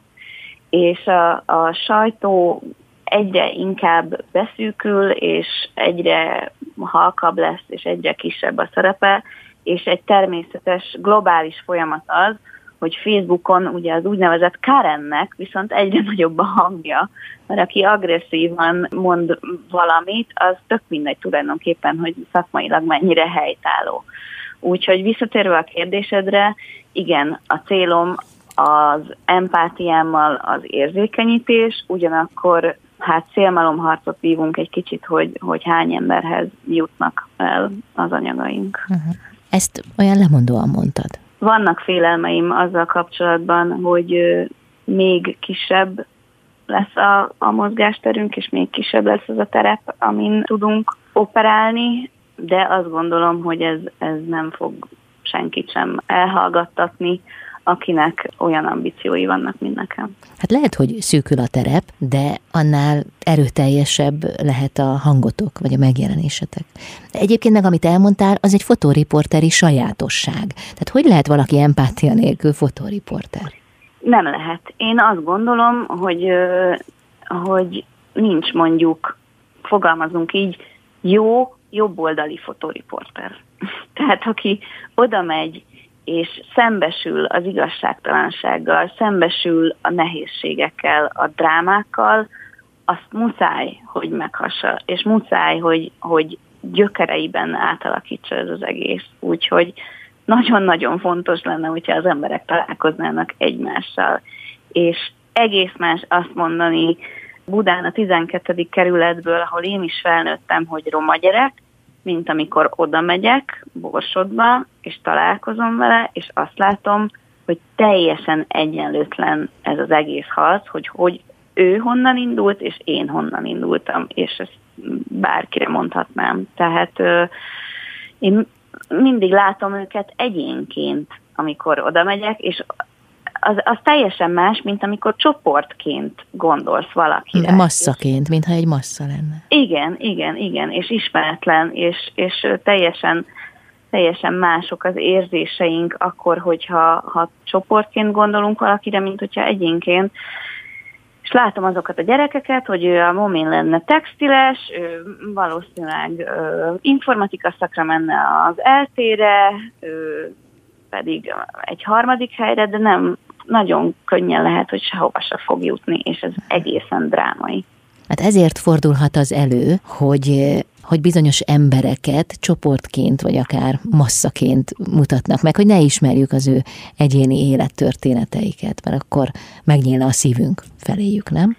és a, a sajtó egyre inkább beszűkül, és egyre halkabb lesz, és egyre kisebb a szerepe, és egy természetes globális folyamat az, hogy Facebookon ugye az úgynevezett Karennek viszont egyre nagyobb a hangja, mert aki agresszívan mond valamit, az tök mindegy tulajdonképpen, hogy szakmailag mennyire helytálló. Úgyhogy visszatérve a kérdésedre, igen, a célom az empátiámmal az érzékenyítés, ugyanakkor hát szélmalomharcot vívunk egy kicsit, hogy, hogy hány emberhez jutnak el az anyagaink. Uh-huh. Ezt olyan lemondóan mondtad. Vannak félelmeim azzal kapcsolatban, hogy még kisebb lesz a, a mozgásterünk, és még kisebb lesz az a terep, amin tudunk operálni, de azt gondolom, hogy ez, ez nem fog senkit sem elhallgattatni akinek olyan ambíciói vannak, mint nekem. Hát lehet, hogy szűkül a terep, de annál erőteljesebb lehet a hangotok, vagy a megjelenésetek. De egyébként meg, amit elmondtál, az egy fotóriporteri sajátosság. Tehát hogy lehet valaki empátia nélkül fotóriporter? Nem lehet. Én azt gondolom, hogy, hogy nincs mondjuk, fogalmazunk így, jó, jobboldali fotóriporter. Tehát aki oda megy és szembesül az igazságtalansággal, szembesül a nehézségekkel, a drámákkal, azt muszáj, hogy meghassa, és muszáj, hogy, hogy gyökereiben átalakítsa ez az egész. Úgyhogy nagyon-nagyon fontos lenne, hogyha az emberek találkoznának egymással. És egész más azt mondani Budán a 12. kerületből, ahol én is felnőttem, hogy roma gyerek, mint amikor oda megyek Borsodba, és találkozom vele, és azt látom, hogy teljesen egyenlőtlen ez az egész harc, hogy, hogy ő honnan indult, és én honnan indultam, és ezt bárkire mondhatnám. Tehát ö, én mindig látom őket egyénként, amikor oda megyek, és az, az teljesen más, mint amikor csoportként gondolsz valakire. Masszaként, mintha egy massza lenne. Igen, igen, igen, és ismeretlen, és, és teljesen, teljesen mások az érzéseink akkor, hogyha ha csoportként gondolunk valakire, mint hogyha egyénként. És látom azokat a gyerekeket, hogy ő a Momin lenne textiles, ő valószínűleg ő, informatika szakra menne az eltére, ő pedig egy harmadik helyre, de nem nagyon könnyen lehet, hogy sehova se fog jutni, és ez egészen drámai. Hát ezért fordulhat az elő, hogy hogy bizonyos embereket csoportként, vagy akár masszaként mutatnak meg, hogy ne ismerjük az ő egyéni élettörténeteiket, mert akkor megnyílna a szívünk feléjük, nem?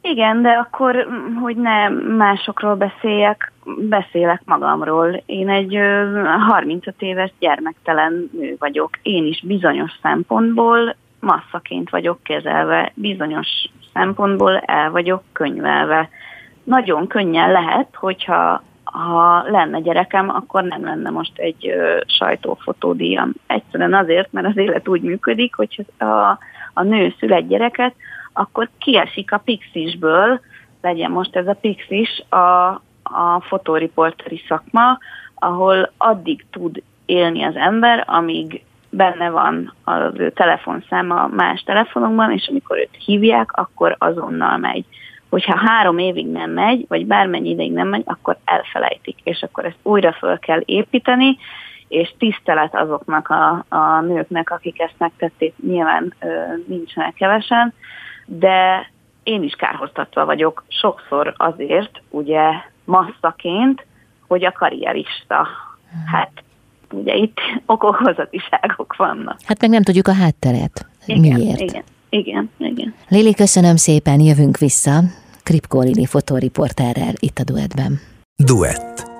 Igen, de akkor, hogy ne másokról beszéljek, beszélek magamról. Én egy 35 éves gyermektelen nő vagyok. Én is bizonyos szempontból masszaként vagyok kezelve, bizonyos szempontból el vagyok könyvelve. Nagyon könnyen lehet, hogyha ha lenne gyerekem, akkor nem lenne most egy ö, sajtófotódíjam. Egyszerűen azért, mert az élet úgy működik, hogy a, a nő szül egy gyereket, akkor kiesik a pixisből, legyen most ez a pixis, a, a fotóriporteri szakma, ahol addig tud élni az ember, amíg benne van az ő telefonszáma más telefonokban, és amikor őt hívják, akkor azonnal megy. Hogyha három évig nem megy, vagy bármennyi ideig nem megy, akkor elfelejtik, és akkor ezt újra föl kell építeni, és tisztelet azoknak a, a nőknek, akik ezt megtették, nyilván ö, nincsenek kevesen, de én is kárhoztatva vagyok sokszor azért, ugye masszaként, hogy a karrierista. Hát ugye itt okokozatiságok vannak. Hát meg nem tudjuk a hátteret. Igen, Miért? Igen, igen, igen. Lili, köszönöm szépen, jövünk vissza. Kripkó Lili fotóriporterrel itt a Duetben. Duett.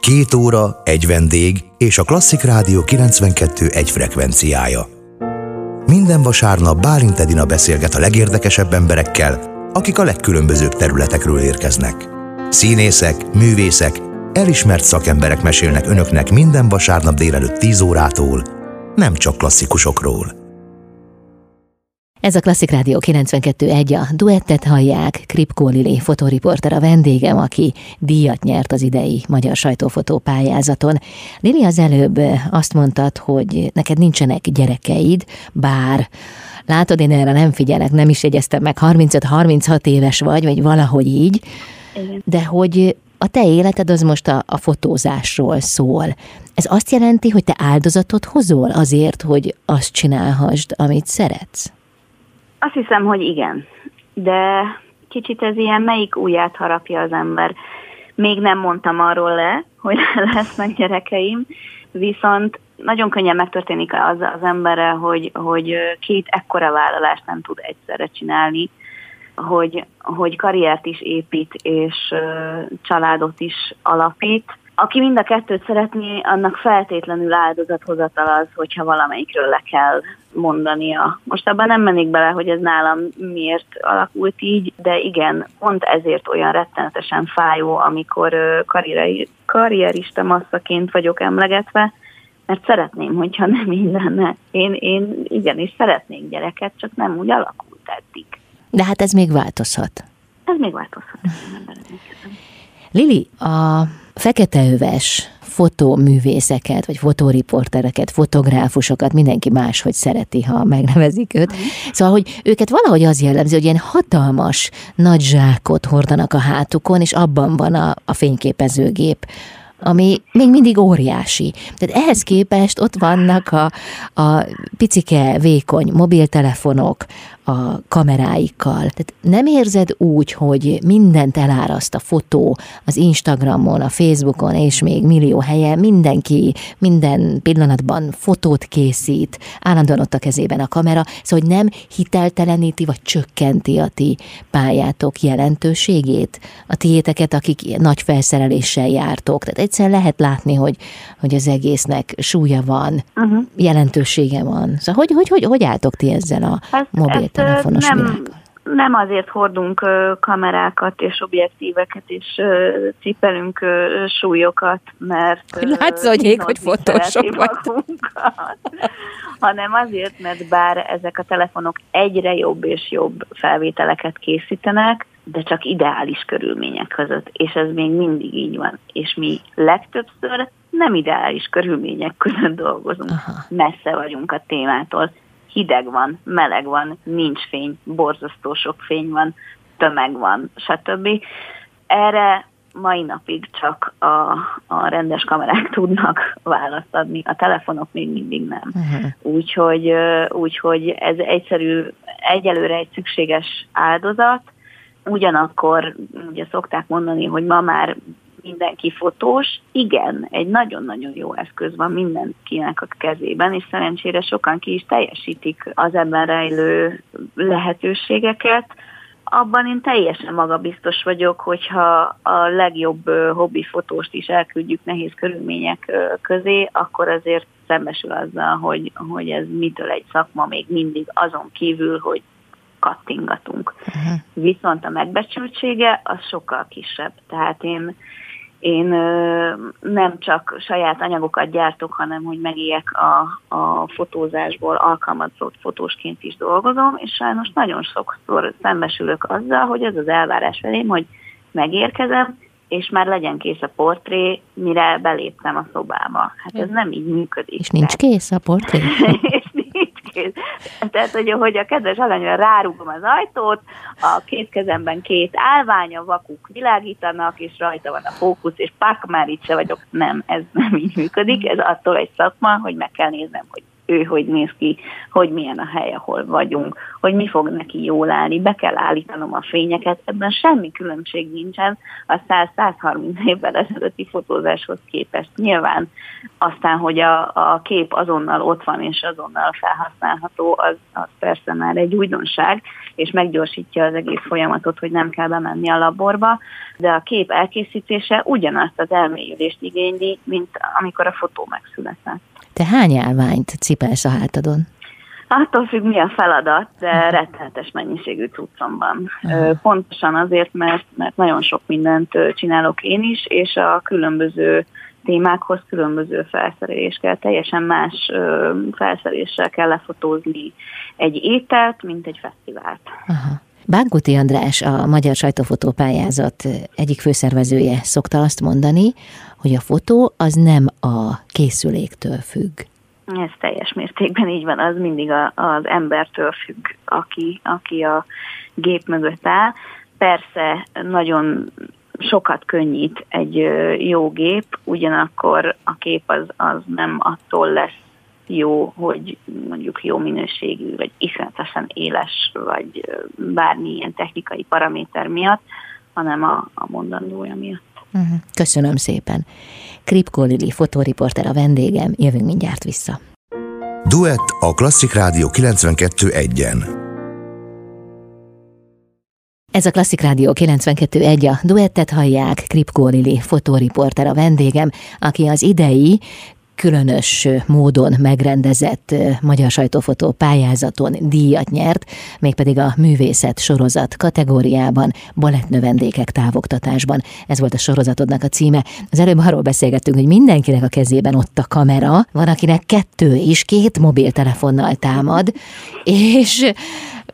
Két óra, egy vendég és a Klasszik Rádió 92 egy frekvenciája. Minden vasárnap Bálint Edina beszélget a legérdekesebb emberekkel, akik a legkülönbözőbb területekről érkeznek. Színészek, művészek, elismert szakemberek mesélnek önöknek minden vasárnap délelőtt 10 órától, nem csak klasszikusokról. Ez a Klasszik Rádió 92.1, a duettet hallják, Kripkó Lili fotóriporter a vendégem, aki díjat nyert az idei magyar sajtófotó pályázaton. Lili az előbb azt mondtad, hogy neked nincsenek gyerekeid, bár látod, én erre nem figyelek, nem is jegyeztem meg, 35-36 éves vagy, vagy valahogy így, Igen. de hogy a te életed az most a, a fotózásról szól. Ez azt jelenti, hogy te áldozatot hozol azért, hogy azt csinálhassd, amit szeretsz? Azt hiszem, hogy igen. De kicsit ez ilyen melyik ujját harapja az ember. Még nem mondtam arról le, hogy lesznek gyerekeim, viszont nagyon könnyen megtörténik az az emberre, hogy, hogy két ekkora vállalást nem tud egyszerre csinálni, hogy, hogy karriert is épít, és családot is alapít. Aki mind a kettőt szeretné, annak feltétlenül áldozathozatal az, hogyha valamelyikről le kell mondania. Most abban nem mennék bele, hogy ez nálam miért alakult így, de igen, pont ezért olyan rettenetesen fájó, amikor karrieri, karrierista masszaként vagyok emlegetve, mert szeretném, hogyha nem így lenne. Én, én igenis szeretnék gyereket, csak nem úgy alakult eddig. De hát ez még változhat. Ez még változhat. Lili, a feketeöves fotóművészeket, vagy fotóriportereket, fotográfusokat mindenki máshogy szereti, ha megnevezik őt. Szóval, hogy őket valahogy az jellemzi, hogy ilyen hatalmas nagy zsákot hordanak a hátukon, és abban van a, a fényképezőgép ami még mindig óriási. Tehát ehhez képest ott vannak a, a picike, vékony mobiltelefonok, a kameráikkal. Tehát nem érzed úgy, hogy mindent eláraszt a fotó az Instagramon, a Facebookon, és még millió helyen, mindenki minden pillanatban fotót készít, állandóan ott a kezében a kamera, szóval hogy nem hitelteleníti, vagy csökkenti a ti pályátok jelentőségét, a tiéteket, akik nagy felszereléssel jártok. Tehát egyszer lehet látni, hogy, hogy az egésznek súlya van, uh-huh. jelentősége van. Szóval hogy, hogy, hogy, hogy álltok ti ezzel a hát, mobil telefonos nem, világgal? Nem azért hordunk kamerákat és objektíveket és cipelünk súlyokat, mert... Látszódjék, hogy fotósok hanem azért, mert bár ezek a telefonok egyre jobb és jobb felvételeket készítenek, de csak ideális körülmények között, és ez még mindig így van. És mi legtöbbször nem ideális körülmények között dolgozunk. Aha. Messze vagyunk a témától hideg van, meleg van, nincs fény, borzasztó sok fény van, tömeg van, stb. Erre mai napig csak a, a rendes kamerák tudnak választ adni, a telefonok még mindig nem. Uh-huh. Úgyhogy, úgyhogy ez egyszerű, egyelőre egy szükséges áldozat, ugyanakkor ugye szokták mondani, hogy ma már mindenki fotós. Igen, egy nagyon-nagyon jó eszköz van mindenkinek a kezében, és szerencsére sokan ki is teljesítik az ebben rejlő lehetőségeket. Abban én teljesen magabiztos vagyok, hogyha a legjobb hobbi fotóst is elküldjük nehéz körülmények közé, akkor azért szembesül azzal, hogy, hogy ez mitől egy szakma még mindig azon kívül, hogy kattingatunk. Uh-huh. Viszont a megbecsültsége az sokkal kisebb. Tehát én én nem csak saját anyagokat gyártok, hanem hogy megéljek a, a fotózásból alkalmazott fotósként is dolgozom, és sajnos nagyon sokszor szembesülök azzal, hogy ez az elvárás felém, hogy megérkezem, és már legyen kész a portré, mire beléptem a szobába. Hát ez nem így működik. És nincs kész a portré? és kész. Tehát, hogy, hogy a kedves alanyra rárugom az ajtót, a két kezemben két állvány, a vakuk világítanak, és rajta van a fókusz, és pak, már itt se vagyok. Nem, ez nem így működik. Ez attól egy szakma, hogy meg kell néznem, hogy ő hogy néz ki, hogy milyen a hely, ahol vagyunk, hogy mi fog neki jól állni, be kell állítanom a fényeket, ebben semmi különbség nincsen a 100-130 évvel ezelőtti fotózáshoz képest. Nyilván aztán, hogy a, a kép azonnal ott van és azonnal felhasználható, az, az persze már egy újdonság, és meggyorsítja az egész folyamatot, hogy nem kell bemenni a laborba, de a kép elkészítése ugyanazt az elmélyülést igényli, mint amikor a fotó megszületett. Te hány állványt cipelsz a hátadon? Attól függ, mi a feladat, de rettenetes mennyiségű cuccom van. Pontosan azért, mert, mert nagyon sok mindent csinálok én is, és a különböző témákhoz különböző felszerelés kell. Teljesen más felszereléssel kell lefotózni egy ételt, mint egy fesztivált. Aha. Bánkuti András, a Magyar Sajtófotó Pályázat egyik főszervezője szokta azt mondani, hogy a fotó az nem a készüléktől függ. Ez teljes mértékben így van, az mindig a, az embertől függ, aki, aki a gép mögött áll. Persze nagyon sokat könnyít egy jó gép, ugyanakkor a kép az, az nem attól lesz jó, hogy mondjuk jó minőségű, vagy iszonyatosan éles, vagy bármilyen technikai paraméter miatt, hanem a, a mondandója miatt. Mhm. Köszönöm szépen. Kripko Lili, fotóriporter a vendégem, jövünk mindjárt vissza. Duett a Klasszik Rádió 92.1-en. Ez a Klasszik Rádió 92.1, a duettet hallják, Kripko Lili, fotóriporter a vendégem, aki az idei különös módon megrendezett magyar sajtófotó pályázaton díjat nyert, mégpedig a művészet sorozat kategóriában, balettnövendékek távoktatásban. Ez volt a sorozatodnak a címe. Az előbb arról beszélgettünk, hogy mindenkinek a kezében ott a kamera, van akinek kettő is, két mobiltelefonnal támad, és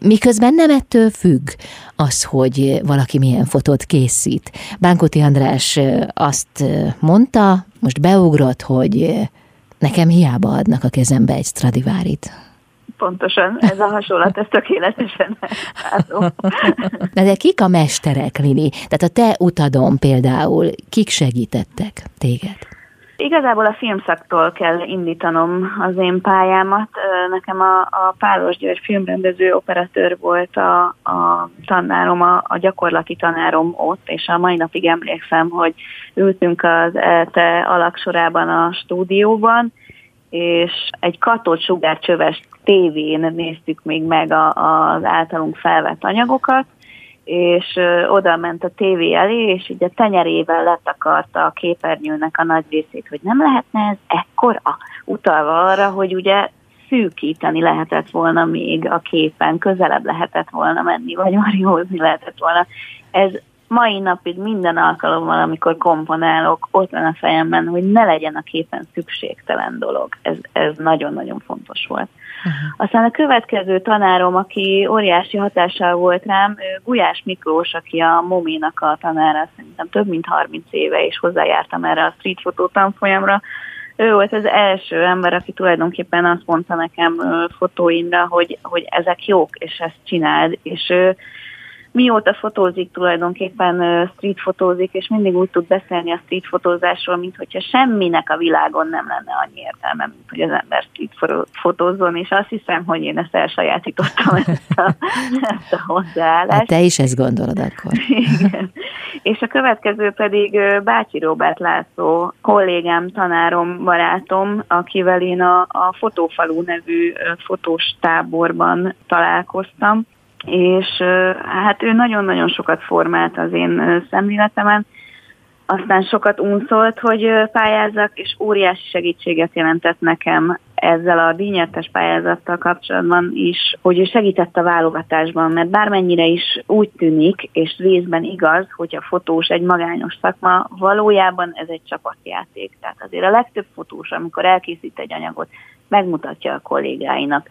miközben nem ettől függ az, hogy valaki milyen fotót készít. Bánkoti András azt mondta, most beugrott, hogy nekem hiába adnak a kezembe egy Stradivárit. Pontosan, ez a hasonlat, ez tökéletesen. De, de kik a mesterek, Lili? Tehát a te utadon például, kik segítettek téged? Igazából a filmszaktól kell indítanom az én pályámat. Nekem a, a Pálos György filmrendező operatőr volt a, a tanárom, a, a gyakorlati tanárom ott, és a mai napig emlékszem, hogy ültünk az ELTE alaksorában a stúdióban, és egy katott sugárcsöves tévén néztük még meg a, az általunk felvett anyagokat, és oda ment a tévé elé, és ugye tenyerével letakarta a képernyőnek a nagy részét, hogy nem lehetne ez ekkora, utalva arra, hogy ugye szűkíteni lehetett volna még a képen, közelebb lehetett volna menni, vagy mariózni lehetett volna. Ez mai napig minden alkalommal, amikor komponálok, ott van a fejemben, hogy ne legyen a képen szükségtelen dolog. Ez, ez nagyon-nagyon fontos volt. Aztán a következő tanárom, aki óriási hatással volt rám, Gulyás Miklós, aki a Moménak a tanára, szerintem több mint 30 éve, és hozzájártam erre a street fotó tanfolyamra. Ő volt az első ember, aki tulajdonképpen azt mondta nekem fotóimra, hogy, hogy ezek jók, és ezt csináld, és ő mióta fotózik tulajdonképpen street fotózik, és mindig úgy tud beszélni a street fotózásról, mint hogyha semminek a világon nem lenne annyi értelme, mint hogy az ember street fotózzon, és azt hiszem, hogy én ezt elsajátítottam ezt a, ezt a hozzáállást. Hát te is ezt gondolod akkor. Igen. És a következő pedig Bácsi Robert László, kollégám, tanárom, barátom, akivel én a, a Fotófalú nevű fotós táborban találkoztam, és hát ő nagyon-nagyon sokat formált az én szemléletemen, aztán sokat unszolt, hogy pályázzak, és óriási segítséget jelentett nekem ezzel a díjnyertes pályázattal kapcsolatban is, hogy ő segített a válogatásban, mert bármennyire is úgy tűnik, és részben igaz, hogy a fotós egy magányos szakma, valójában ez egy csapatjáték. Tehát azért a legtöbb fotós, amikor elkészít egy anyagot, megmutatja a kollégáinak.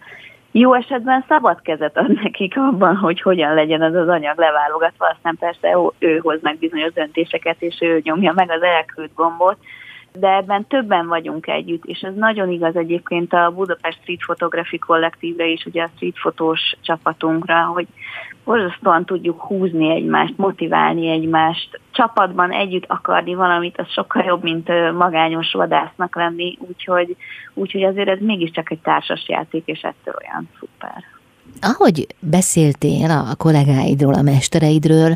Jó esetben szabad kezet ad nekik abban, hogy hogyan legyen az az anyag leválogatva, aztán persze ő hoz meg bizonyos döntéseket, és ő nyomja meg az elküld gombot, de ebben többen vagyunk együtt, és ez nagyon igaz egyébként a Budapest Street Photography kollektívre is, ugye a street fotós csapatunkra, hogy borzasztóan tudjuk húzni egymást, motiválni egymást, csapatban együtt akarni valamit, az sokkal jobb, mint magányos vadásznak lenni, úgyhogy, úgyhogy azért ez mégiscsak egy társas játék, és ettől olyan szuper. Ahogy beszéltél a kollégáidról, a mestereidről,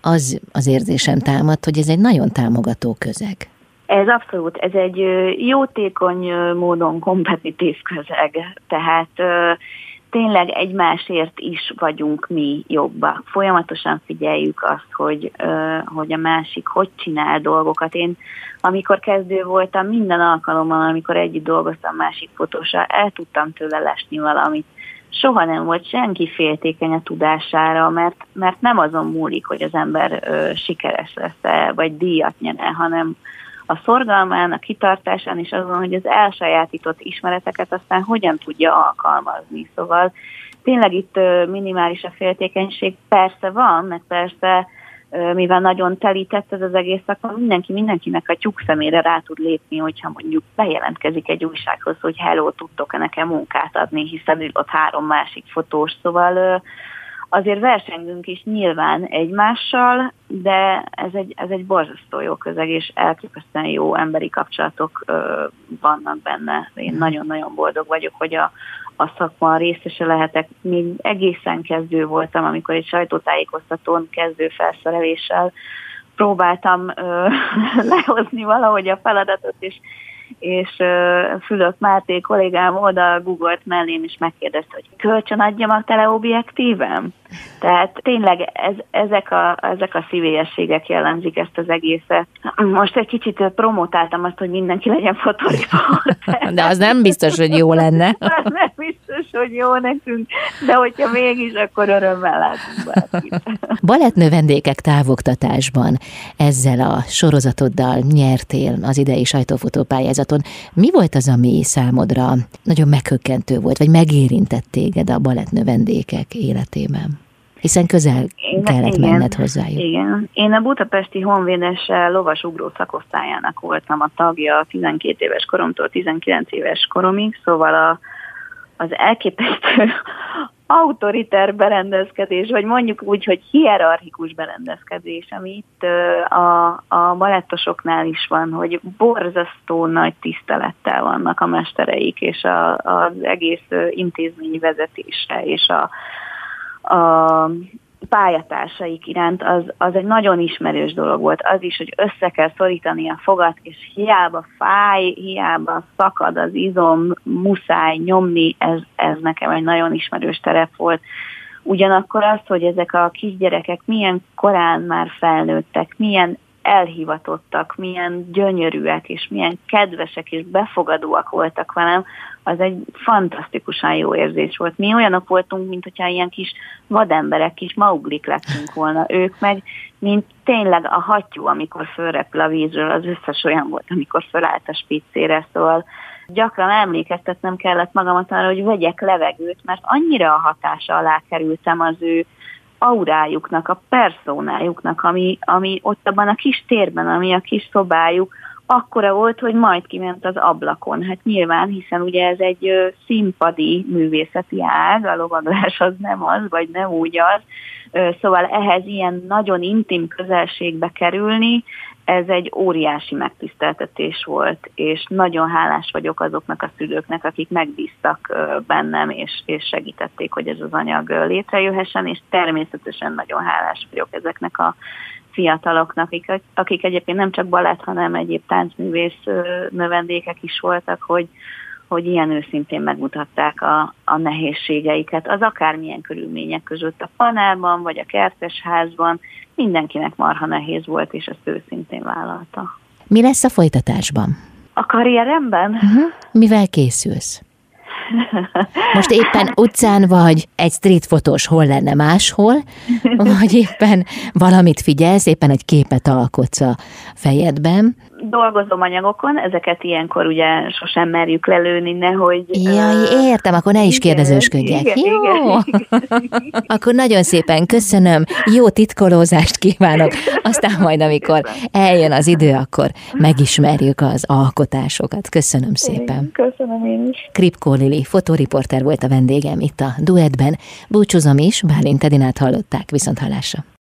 az az érzésem támadt, hogy ez egy nagyon támogató közeg. Ez abszolút, ez egy jótékony módon kompetitív közeg, tehát tényleg egymásért is vagyunk mi jobbak. Folyamatosan figyeljük azt, hogy, hogy a másik hogy csinál dolgokat. Én, amikor kezdő voltam, minden alkalommal, amikor együtt dolgoztam másik fotóssal, el tudtam tőle lesni valamit. Soha nem volt senki féltékeny a tudására, mert, mert nem azon múlik, hogy az ember ö, sikeres lesz-e, vagy díjat nyer hanem a szorgalmán, a kitartásán, és azon, hogy az elsajátított ismereteket aztán hogyan tudja alkalmazni. Szóval tényleg itt minimális a féltékenység, persze van, meg persze mivel nagyon telített ez az egész szakma, mindenki mindenkinek a tyúk szemére rá tud lépni, hogyha mondjuk bejelentkezik egy újsághoz, hogy hello, tudtok-e nekem munkát adni, hiszen ott három másik fotós, szóval azért versengünk is nyilván egymással, de ez egy, ez egy borzasztó jó közeg, és elképesztően jó emberi kapcsolatok ö, vannak benne. Én nagyon-nagyon boldog vagyok, hogy a, a szakma részese lehetek. Még egészen kezdő voltam, amikor egy sajtótájékoztatón kezdő felszereléssel próbáltam ö, lehozni valahogy a feladatot, és és Fülök Máté kollégám oda googolt mellém, és megkérdezte, hogy kölcsön adjam a teleobjektívem? Tehát tényleg ez, ezek, a, ezek a szívélyességek jellemzik ezt az egészet. Most egy kicsit promotáltam azt, hogy mindenki legyen fotóriporter. De az nem biztos, hogy jó lenne. Az nem biztos, hogy jó nekünk, de hogyha mégis, akkor örömmel látunk bárkit. Balett növendékek távoktatásban ezzel a sorozatoddal nyertél az idei sajtófotópályázaton. Mi volt az, ami számodra nagyon meghökkentő volt, vagy megérintett téged a balett növendékek életében? hiszen közel Én, kellett igen, menned hozzájuk. Igen. Én a Budapesti Honvédes lovasugró szakosztályának voltam a tagja 12 éves koromtól 19 éves koromig, szóval a, az elképesztő autoriter berendezkedés, vagy mondjuk úgy, hogy hierarchikus berendezkedés, ami itt a, a balettosoknál is van, hogy borzasztó nagy tisztelettel vannak a mestereik, és a, az egész intézmény vezetése, és a, a pályatársaik iránt, az, az egy nagyon ismerős dolog volt. Az is, hogy össze kell szorítani a fogat, és hiába fáj, hiába szakad az izom, muszáj nyomni, ez, ez nekem egy nagyon ismerős terep volt. Ugyanakkor az, hogy ezek a kisgyerekek milyen korán már felnőttek, milyen elhivatottak, milyen gyönyörűek, és milyen kedvesek és befogadóak voltak velem, az egy fantasztikusan jó érzés volt. Mi olyanok voltunk, mint hogyha ilyen kis vademberek, kis mauglik lettünk volna. Ők meg, mint tényleg a hattyú, amikor fölrepül a vízről, az összes olyan volt, amikor fölállt a spiccére, szóval gyakran emlékeztetnem kellett magamat arra, hogy vegyek levegőt, mert annyira a hatása alá kerültem az ő aurájuknak, a personájuknak, ami, ami ott abban a kis térben, ami a kis szobájuk, akkora volt, hogy majd kiment az ablakon. Hát nyilván, hiszen ugye ez egy ö, színpadi művészeti ág, a lovagolás az nem az, vagy nem úgy az. Szóval ehhez ilyen nagyon intim közelségbe kerülni, ez egy óriási megtiszteltetés volt, és nagyon hálás vagyok azoknak a szülőknek, akik megbíztak bennem, és, és segítették, hogy ez az anyag létrejöhessen, és természetesen nagyon hálás vagyok ezeknek a fiataloknak, akik, akik egyébként nem csak balett, hanem egyéb táncművész növendékek is voltak, hogy, hogy ilyen őszintén megmutatták a, a nehézségeiket, az akármilyen körülmények között a panelban, vagy a kertesházban, mindenkinek marha nehéz volt, és ezt őszintén vállalta. Mi lesz a folytatásban? A karrieremben? Uh-huh. Mivel készülsz? Most éppen utcán vagy, egy street fotós hol lenne máshol, vagy éppen valamit figyelsz, éppen egy képet alkotsz a fejedben dolgozom anyagokon, ezeket ilyenkor ugye sosem merjük lelőni, nehogy... Jaj, értem, akkor ne is kérdezősködjek. Igen, Jó. Igen, igen. akkor nagyon szépen köszönöm, jó titkolózást kívánok, aztán majd, amikor eljön az idő, akkor megismerjük az alkotásokat. Köszönöm szépen. Köszönöm én is. Kripkó Lili, fotóriporter volt a vendégem itt a duetben. Búcsúzom is, Bálint Edinát hallották, viszont hallásra.